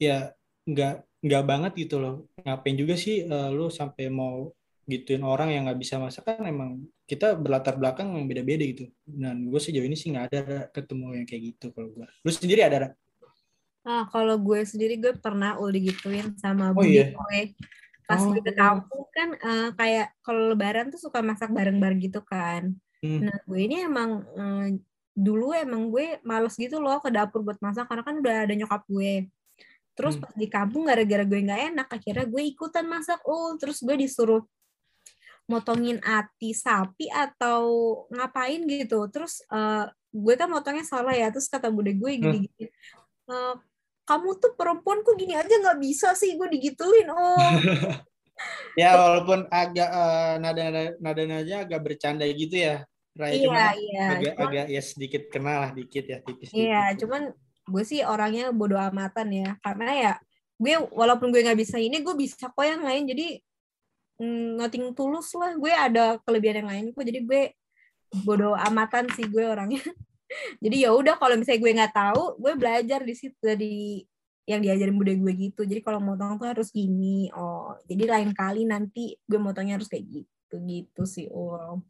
[SPEAKER 2] ya nggak nggak banget gitu loh. Ngapain juga sih uh, lu sampai mau gituin orang yang nggak bisa masak? Kan emang kita berlatar belakang yang beda-beda gitu dan gue sejauh ini sih nggak ada ketemu yang kayak gitu kalau gue lu sendiri ada
[SPEAKER 3] ah kalau gue sendiri gue pernah udah gituin sama oh, iya? gue pas oh. ke kampung kan uh, kayak kalau lebaran tuh suka masak bareng-bareng gitu kan hmm. nah gue ini emang uh, dulu emang gue males gitu loh ke dapur buat masak karena kan udah ada nyokap gue terus hmm. pas di kampung gara-gara gue nggak enak akhirnya gue ikutan masak oh terus gue disuruh motongin ati sapi atau ngapain gitu. Terus uh, gue kan motongnya salah ya terus kata bude gue gini gini uh, kamu tuh perempuan kok gini aja nggak bisa sih gue digituin oh.
[SPEAKER 2] Ya walaupun agak uh, nada nada nadanya agak bercanda gitu ya Raya iya, cuman iya. agak cuman, agak ya sedikit kenal lah dikit ya tipis
[SPEAKER 3] iya cuman gue sih orangnya bodoh amatan ya karena ya gue walaupun gue nggak bisa ini gue bisa kok yang lain. Jadi mm, nothing tulus lah. Gue ada kelebihan yang lain kok. Jadi gue bodoh amatan sih gue orangnya. Jadi ya udah kalau misalnya gue nggak tahu gue belajar di situ dari yang diajarin bude gue gitu. Jadi kalau motong tuh harus gini. Oh jadi lain kali nanti gue motongnya harus kayak gitu gitu sih oh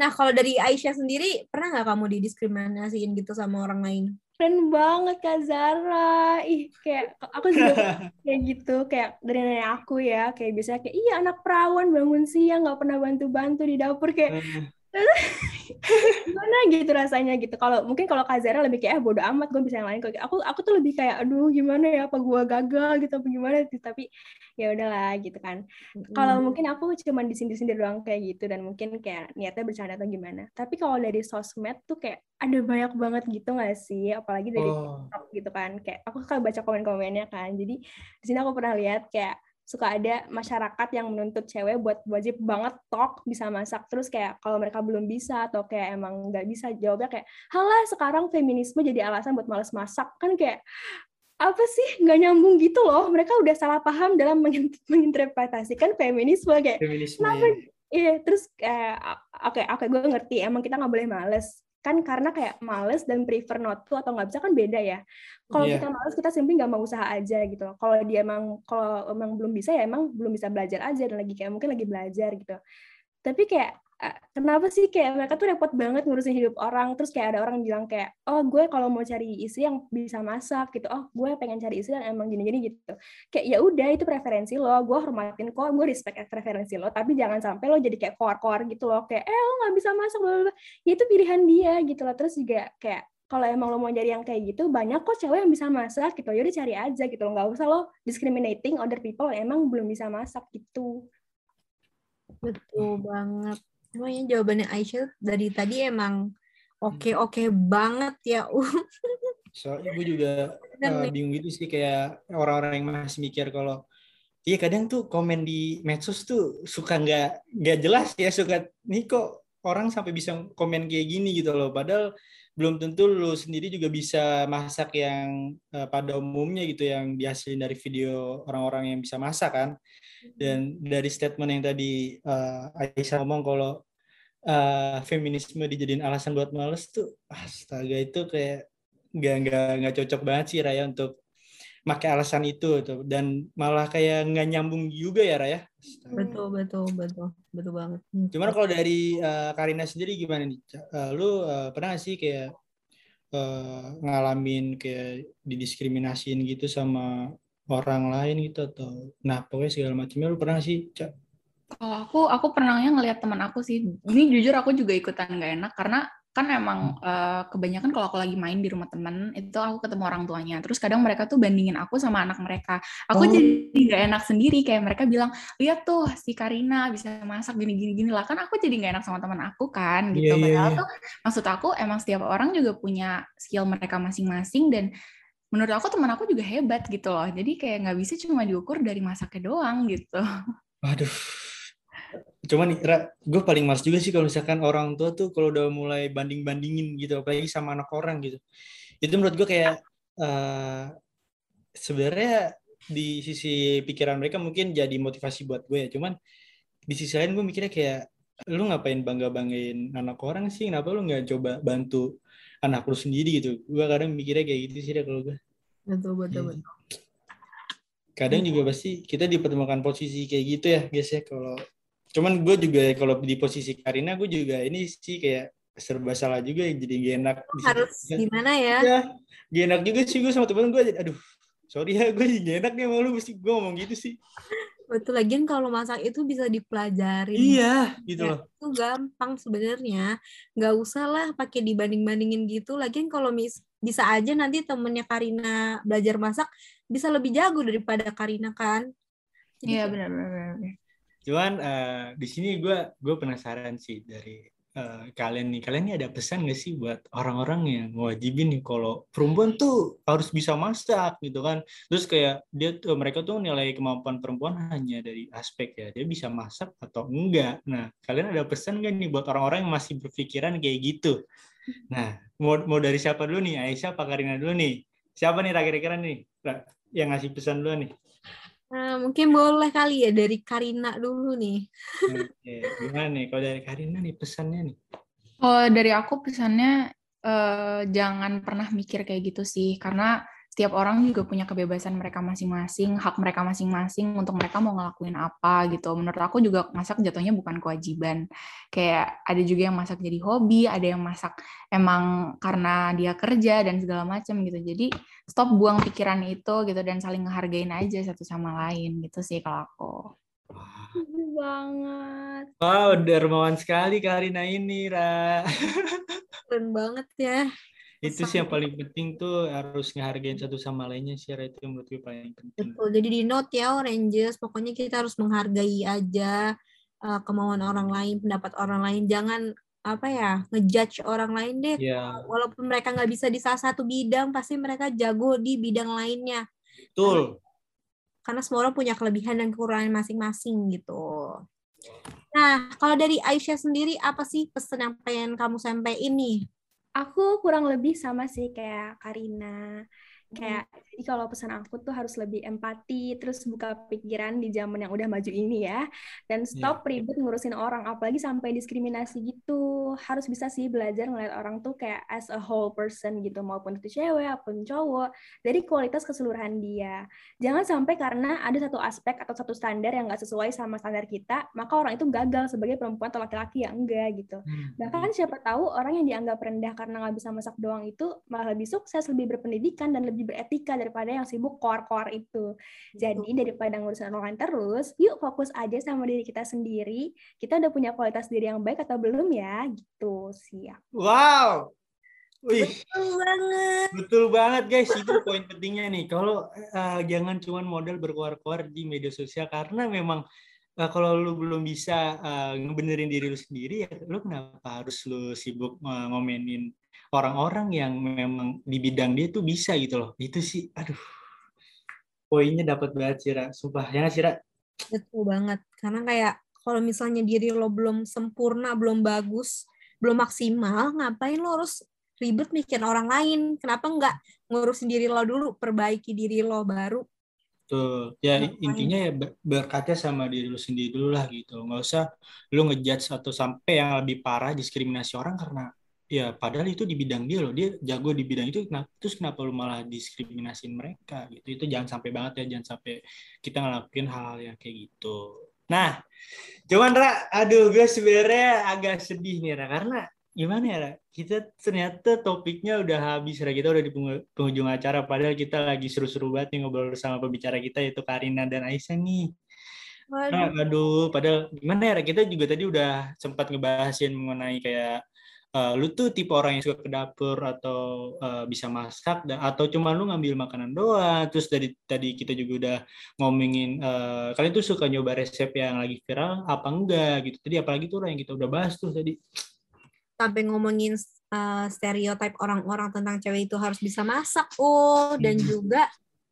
[SPEAKER 3] nah kalau dari Aisyah sendiri pernah nggak kamu didiskriminasiin gitu sama orang lain
[SPEAKER 5] keren banget Kak Zara. Ih kayak aku juga kayak gitu kayak dari nenek aku ya kayak biasanya kayak iya anak perawan bangun siang nggak pernah bantu-bantu di dapur. Kayak gimana gitu rasanya gitu. Kalau mungkin kalau Kazera lebih kayak eh bodo amat gue bisa yang lain. Aku aku tuh lebih kayak aduh gimana ya apa gue gagal gitu apa gimana gitu. tapi ya udahlah gitu kan. Mm. kalau mungkin aku cuma di sini sini doang kayak gitu dan mungkin kayak niatnya bercanda atau gimana. Tapi kalau dari sosmed tuh kayak ada banyak banget gitu gak sih? Apalagi dari oh. TikTok gitu kan. Kayak aku suka baca komen-komennya kan. Jadi di sini aku pernah lihat kayak suka ada masyarakat yang menuntut cewek buat wajib banget talk bisa masak. Terus kayak kalau mereka belum bisa atau kayak emang nggak bisa jawabnya kayak halah sekarang feminisme jadi alasan buat males masak. Kan kayak apa sih? Nggak nyambung gitu loh. Mereka udah salah paham dalam menginterpretasikan feminisme kayak feminisme, kenapa ya. iya terus kayak oke okay, oke okay, gue ngerti emang kita nggak boleh males kan karena kayak males dan prefer not to atau nggak bisa kan beda ya. Kalau yeah. kita males kita simply nggak mau usaha aja gitu kalau dia emang kalau emang belum bisa ya emang belum bisa belajar aja dan lagi kayak mungkin lagi belajar gitu. Tapi kayak kenapa sih kayak mereka tuh repot banget ngurusin hidup orang? Terus kayak ada orang bilang kayak oh gue kalau mau cari istri yang bisa masak gitu. Oh gue pengen cari istri yang emang gini-gini gitu. Kayak ya udah itu preferensi lo. Gue hormatin kok. Gue respect preferensi lo. Tapi jangan sampai lo jadi kayak koar-koar gitu loh. Kayak eh lo nggak bisa masak bla ya itu pilihan dia gitu loh. Terus juga kayak kalau emang lo mau cari yang kayak gitu banyak kok cewek yang bisa masak gitu. Ya udah cari aja gitu lo nggak usah lo discriminating other people emang belum bisa masak gitu.
[SPEAKER 3] Betul banget Emangnya jawabannya Aisyah dari tadi emang oke-oke hmm. banget ya.
[SPEAKER 2] so, gue juga uh, bingung gitu sih kayak orang-orang yang masih mikir kalau iya kadang tuh komen di medsos tuh suka nggak nggak jelas ya suka nih kok orang sampai bisa komen kayak gini gitu loh padahal belum tentu lu sendiri juga bisa masak yang uh, pada umumnya gitu yang dihasilin dari video orang-orang yang bisa masak kan dan dari statement yang tadi uh, Aisyah ngomong kalau uh, feminisme dijadiin alasan buat males tuh astaga itu kayak nggak nggak nggak cocok banget sih Raya untuk pakai alasan itu tuh. Dan malah kayak nggak nyambung juga ya Raya?
[SPEAKER 3] Betul betul betul betul banget.
[SPEAKER 2] Cuman kalau dari uh, Karina sendiri gimana nih? Uh, lu uh, pernah gak sih kayak uh, ngalamin kayak didiskriminasiin gitu sama orang lain gitu atau nah pokoknya segala macamnya. Lu pernah sih Cak?
[SPEAKER 4] Kalau aku, aku pernahnya ngelihat teman aku sih. Ini jujur aku juga ikutan nggak enak karena kan emang uh, kebanyakan kalau aku lagi main di rumah temen itu aku ketemu orang tuanya. Terus kadang mereka tuh bandingin aku sama anak mereka. Aku oh. jadi nggak enak sendiri. Kayak mereka bilang lihat tuh si Karina bisa masak gini gini gini lah. Kan aku jadi nggak enak sama teman aku kan gitu. Yeah, iya, padahal yeah, tuh maksud aku emang setiap orang juga punya skill mereka masing-masing dan menurut aku teman aku juga hebat gitu loh. Jadi kayak nggak bisa cuma diukur dari masaknya doang gitu.
[SPEAKER 2] Waduh cuman gue paling males juga sih kalau misalkan orang tua tuh kalau udah mulai banding bandingin gitu apalagi sama anak orang gitu. Itu menurut gue kayak uh, sebenarnya di sisi pikiran mereka mungkin jadi motivasi buat gue ya. Cuman di sisi lain gue mikirnya kayak lu ngapain bangga banggain anak orang sih? Kenapa lu nggak coba bantu anak lu sendiri gitu. Gue kadang mikirnya kayak gitu sih deh kalau gue
[SPEAKER 3] betul betul ya. betul.
[SPEAKER 2] Kadang juga pasti kita dipertemukan posisi kayak gitu ya guys ya kalau cuman gue juga kalau di posisi Karina gue juga ini sih kayak serba salah juga jadi gak enak
[SPEAKER 3] harus gimana ya?
[SPEAKER 2] Ya gak enak juga sih gue sama temen gue aduh sorry ya gue gak enak nih malu mesti gue ngomong gitu sih
[SPEAKER 3] betul lagi kalau masak itu bisa dipelajari
[SPEAKER 2] iya gitu ya, loh.
[SPEAKER 3] Itu gampang sebenarnya. Nggak usah lah pakai dibanding bandingin gitu. Lagian kalau mis bisa aja nanti temennya Karina belajar masak bisa lebih jago daripada Karina kan.
[SPEAKER 4] Iya benar-benar
[SPEAKER 2] Cuman uh, di sini gue gue penasaran sih dari uh, kalian nih. Kalian nih ada pesan gak sih buat orang-orang yang wajibin nih kalau perempuan tuh harus bisa masak gitu kan. Terus kayak dia tuh mereka tuh nilai kemampuan perempuan hanya dari aspek ya dia bisa masak atau enggak. Nah, kalian ada pesan gak nih buat orang-orang yang masih berpikiran kayak gitu? Nah, mau mau dari siapa dulu nih? Aisyah apa Karina dulu nih? Siapa nih kira-kira nih yang ngasih pesan dulu nih?
[SPEAKER 3] Nah, mungkin boleh kali ya dari Karina dulu nih.
[SPEAKER 2] Oke, gimana nih kalau dari Karina nih pesannya nih?
[SPEAKER 4] Oh, dari aku pesannya uh, jangan pernah mikir kayak gitu sih, karena setiap orang juga punya kebebasan mereka masing-masing, hak mereka masing-masing untuk mereka mau ngelakuin apa gitu. Menurut aku juga masak jatuhnya bukan kewajiban. Kayak ada juga yang masak jadi hobi, ada yang masak emang karena dia kerja dan segala macam gitu. Jadi stop buang pikiran itu gitu dan saling ngehargain aja satu sama lain gitu sih kalau aku.
[SPEAKER 5] banget.
[SPEAKER 2] Wow, dermawan sekali Karina ini, Ra.
[SPEAKER 3] Keren banget ya.
[SPEAKER 2] Itu sih yang paling penting tuh harus ngehargain satu sama lainnya sih itu yang menurut gue paling penting.
[SPEAKER 3] Betul. Jadi di note ya Oranges, pokoknya kita harus menghargai aja uh, kemauan orang lain, pendapat orang lain. Jangan apa ya ngejudge orang lain deh.
[SPEAKER 2] Iya.
[SPEAKER 3] Walaupun mereka nggak bisa di salah satu bidang, pasti mereka jago di bidang lainnya.
[SPEAKER 2] Betul.
[SPEAKER 3] Karena, karena semua orang punya kelebihan dan kekurangan masing-masing gitu. Nah, kalau dari Aisyah sendiri apa sih pesan yang pengen kamu sampaikan nih?
[SPEAKER 5] Aku kurang lebih sama sih kayak Karina. Kayak jadi kalau pesan aku tuh harus lebih empati, terus buka pikiran di zaman yang udah maju ini ya, dan stop yeah. ribet ngurusin orang, apalagi sampai diskriminasi gitu. Harus bisa sih belajar ngeliat orang tuh kayak as a whole person gitu, maupun itu cewek, maupun cowok, dari kualitas keseluruhan dia. Jangan sampai karena ada satu aspek atau satu standar yang nggak sesuai sama standar kita, maka orang itu gagal sebagai perempuan atau laki-laki yang enggak gitu. Hmm. Bahkan siapa tahu orang yang dianggap rendah karena nggak bisa masak doang itu malah lebih sukses, lebih berpendidikan dan lebih lebih beretika daripada yang sibuk koar-koar itu. Jadi daripada ngurusin orang lain terus, yuk fokus aja sama diri kita sendiri. Kita udah punya kualitas diri yang baik atau belum ya? Gitu sih.
[SPEAKER 2] Wow. Wih,
[SPEAKER 3] betul banget.
[SPEAKER 2] Betul banget guys, itu poin pentingnya nih. Kalau uh, jangan cuma modal berkoar-koar di media sosial karena memang uh, kalau lu belum bisa uh, ngebenerin diri lu sendiri ya lu kenapa harus lu sibuk uh, ngomenin orang-orang yang memang di bidang dia tuh bisa gitu loh. Itu sih, aduh, poinnya dapat banget Cira. Sumpah, ya nggak Cira?
[SPEAKER 3] Betul banget. Karena kayak kalau misalnya diri lo belum sempurna, belum bagus, belum maksimal, ngapain lo harus ribet mikirin orang lain? Kenapa nggak ngurusin diri lo dulu, perbaiki diri lo baru?
[SPEAKER 2] Tuh, ya Ngapain? intinya ya berkaca sama diri lo sendiri dulu lah gitu. Nggak usah lo ngejudge atau sampai yang lebih parah diskriminasi orang karena ya padahal itu di bidang dia loh. Dia jago di bidang itu kenapa terus kenapa lu malah diskriminasin mereka gitu? Itu jangan sampai banget ya jangan sampai kita ngelakuin hal, -hal yang kayak gitu. Nah cuman Ra aduh gue sebenarnya agak sedih nih Ra karena gimana ya Ra? Kita ternyata topiknya udah habis Ra. Kita udah di penghujung acara padahal kita lagi seru-seru banget nih ngobrol sama pembicara kita yaitu Karina dan Aisyah nih. Waduh. Nah, aduh, padahal gimana ya? Kita juga tadi udah sempat ngebahasin mengenai kayak uh, lu tuh tipe orang yang suka ke dapur atau uh, bisa masak dan atau cuma lu ngambil makanan doang? Terus dari tadi kita juga udah ngomongin uh, kalian tuh suka nyoba resep yang lagi viral apa enggak gitu? Tadi apalagi tuh yang kita udah bahas tuh tadi.
[SPEAKER 3] Sampai ngomongin uh, stereotip orang-orang tentang cewek itu harus bisa masak oh dan hmm. juga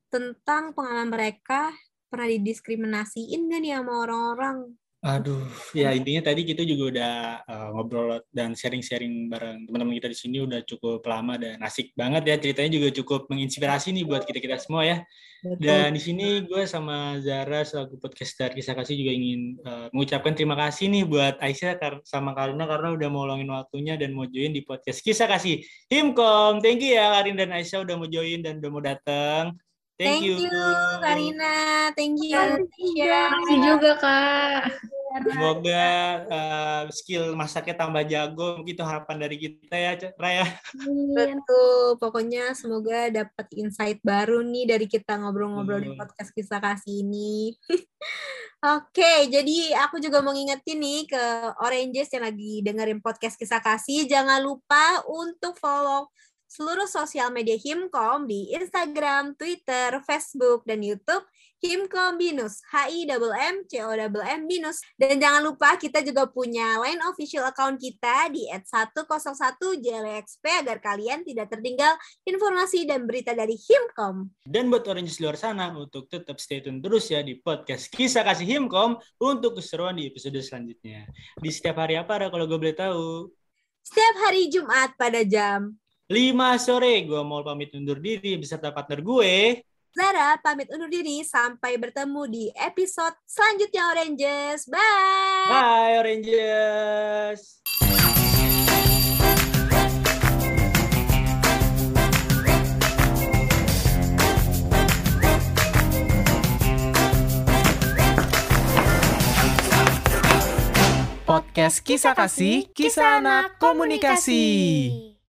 [SPEAKER 3] tentang pengalaman mereka pernah didiskriminasiin kan ya sama orang-orang
[SPEAKER 2] Aduh, ya intinya tadi kita juga udah uh, ngobrol dan sharing-sharing bareng teman-teman kita di sini udah cukup lama dan asik banget ya ceritanya juga cukup menginspirasi nih buat kita kita semua ya. Dan di sini gue sama Zara selaku podcaster kisah kasih juga ingin uh, mengucapkan terima kasih nih buat Aisyah sama Karina karena udah mau luangin waktunya dan mau join di podcast kisah kasih Himkom. Thank you ya Karin dan Aisyah udah mau join dan udah mau datang.
[SPEAKER 3] Thank, Thank you. you, Karina. Thank you.
[SPEAKER 4] Terima kasih juga, Kak.
[SPEAKER 2] Semoga uh, skill masaknya tambah jago. Begitu harapan dari kita ya, Raya.
[SPEAKER 3] Betul. Pokoknya semoga dapat insight baru nih dari kita ngobrol-ngobrol hmm. di podcast kisah kasih ini. Oke, okay, jadi aku juga mau ngingetin nih ke Oranges yang lagi dengerin podcast kisah kasih. Jangan lupa untuk follow seluruh sosial media Himkom di Instagram, Twitter, Facebook, dan YouTube Himkom Binus, H I double M C O double M Binus. Dan jangan lupa kita juga punya line official account kita di @101 JLXP agar kalian tidak tertinggal informasi dan berita dari Himkom.
[SPEAKER 2] Dan buat orang di luar sana untuk tetap stay tune terus ya di podcast Kisah Kasih Himkom untuk keseruan di episode selanjutnya. Di setiap hari apa ada kalau gue boleh tahu?
[SPEAKER 3] Setiap hari Jumat pada jam
[SPEAKER 2] 5 sore gue mau pamit undur diri beserta partner gue.
[SPEAKER 3] Zara pamit undur diri sampai bertemu di episode selanjutnya Oranges. Bye.
[SPEAKER 2] Bye Oranges.
[SPEAKER 1] Podcast Kisah Kasih, Kisah Anak Komunikasi.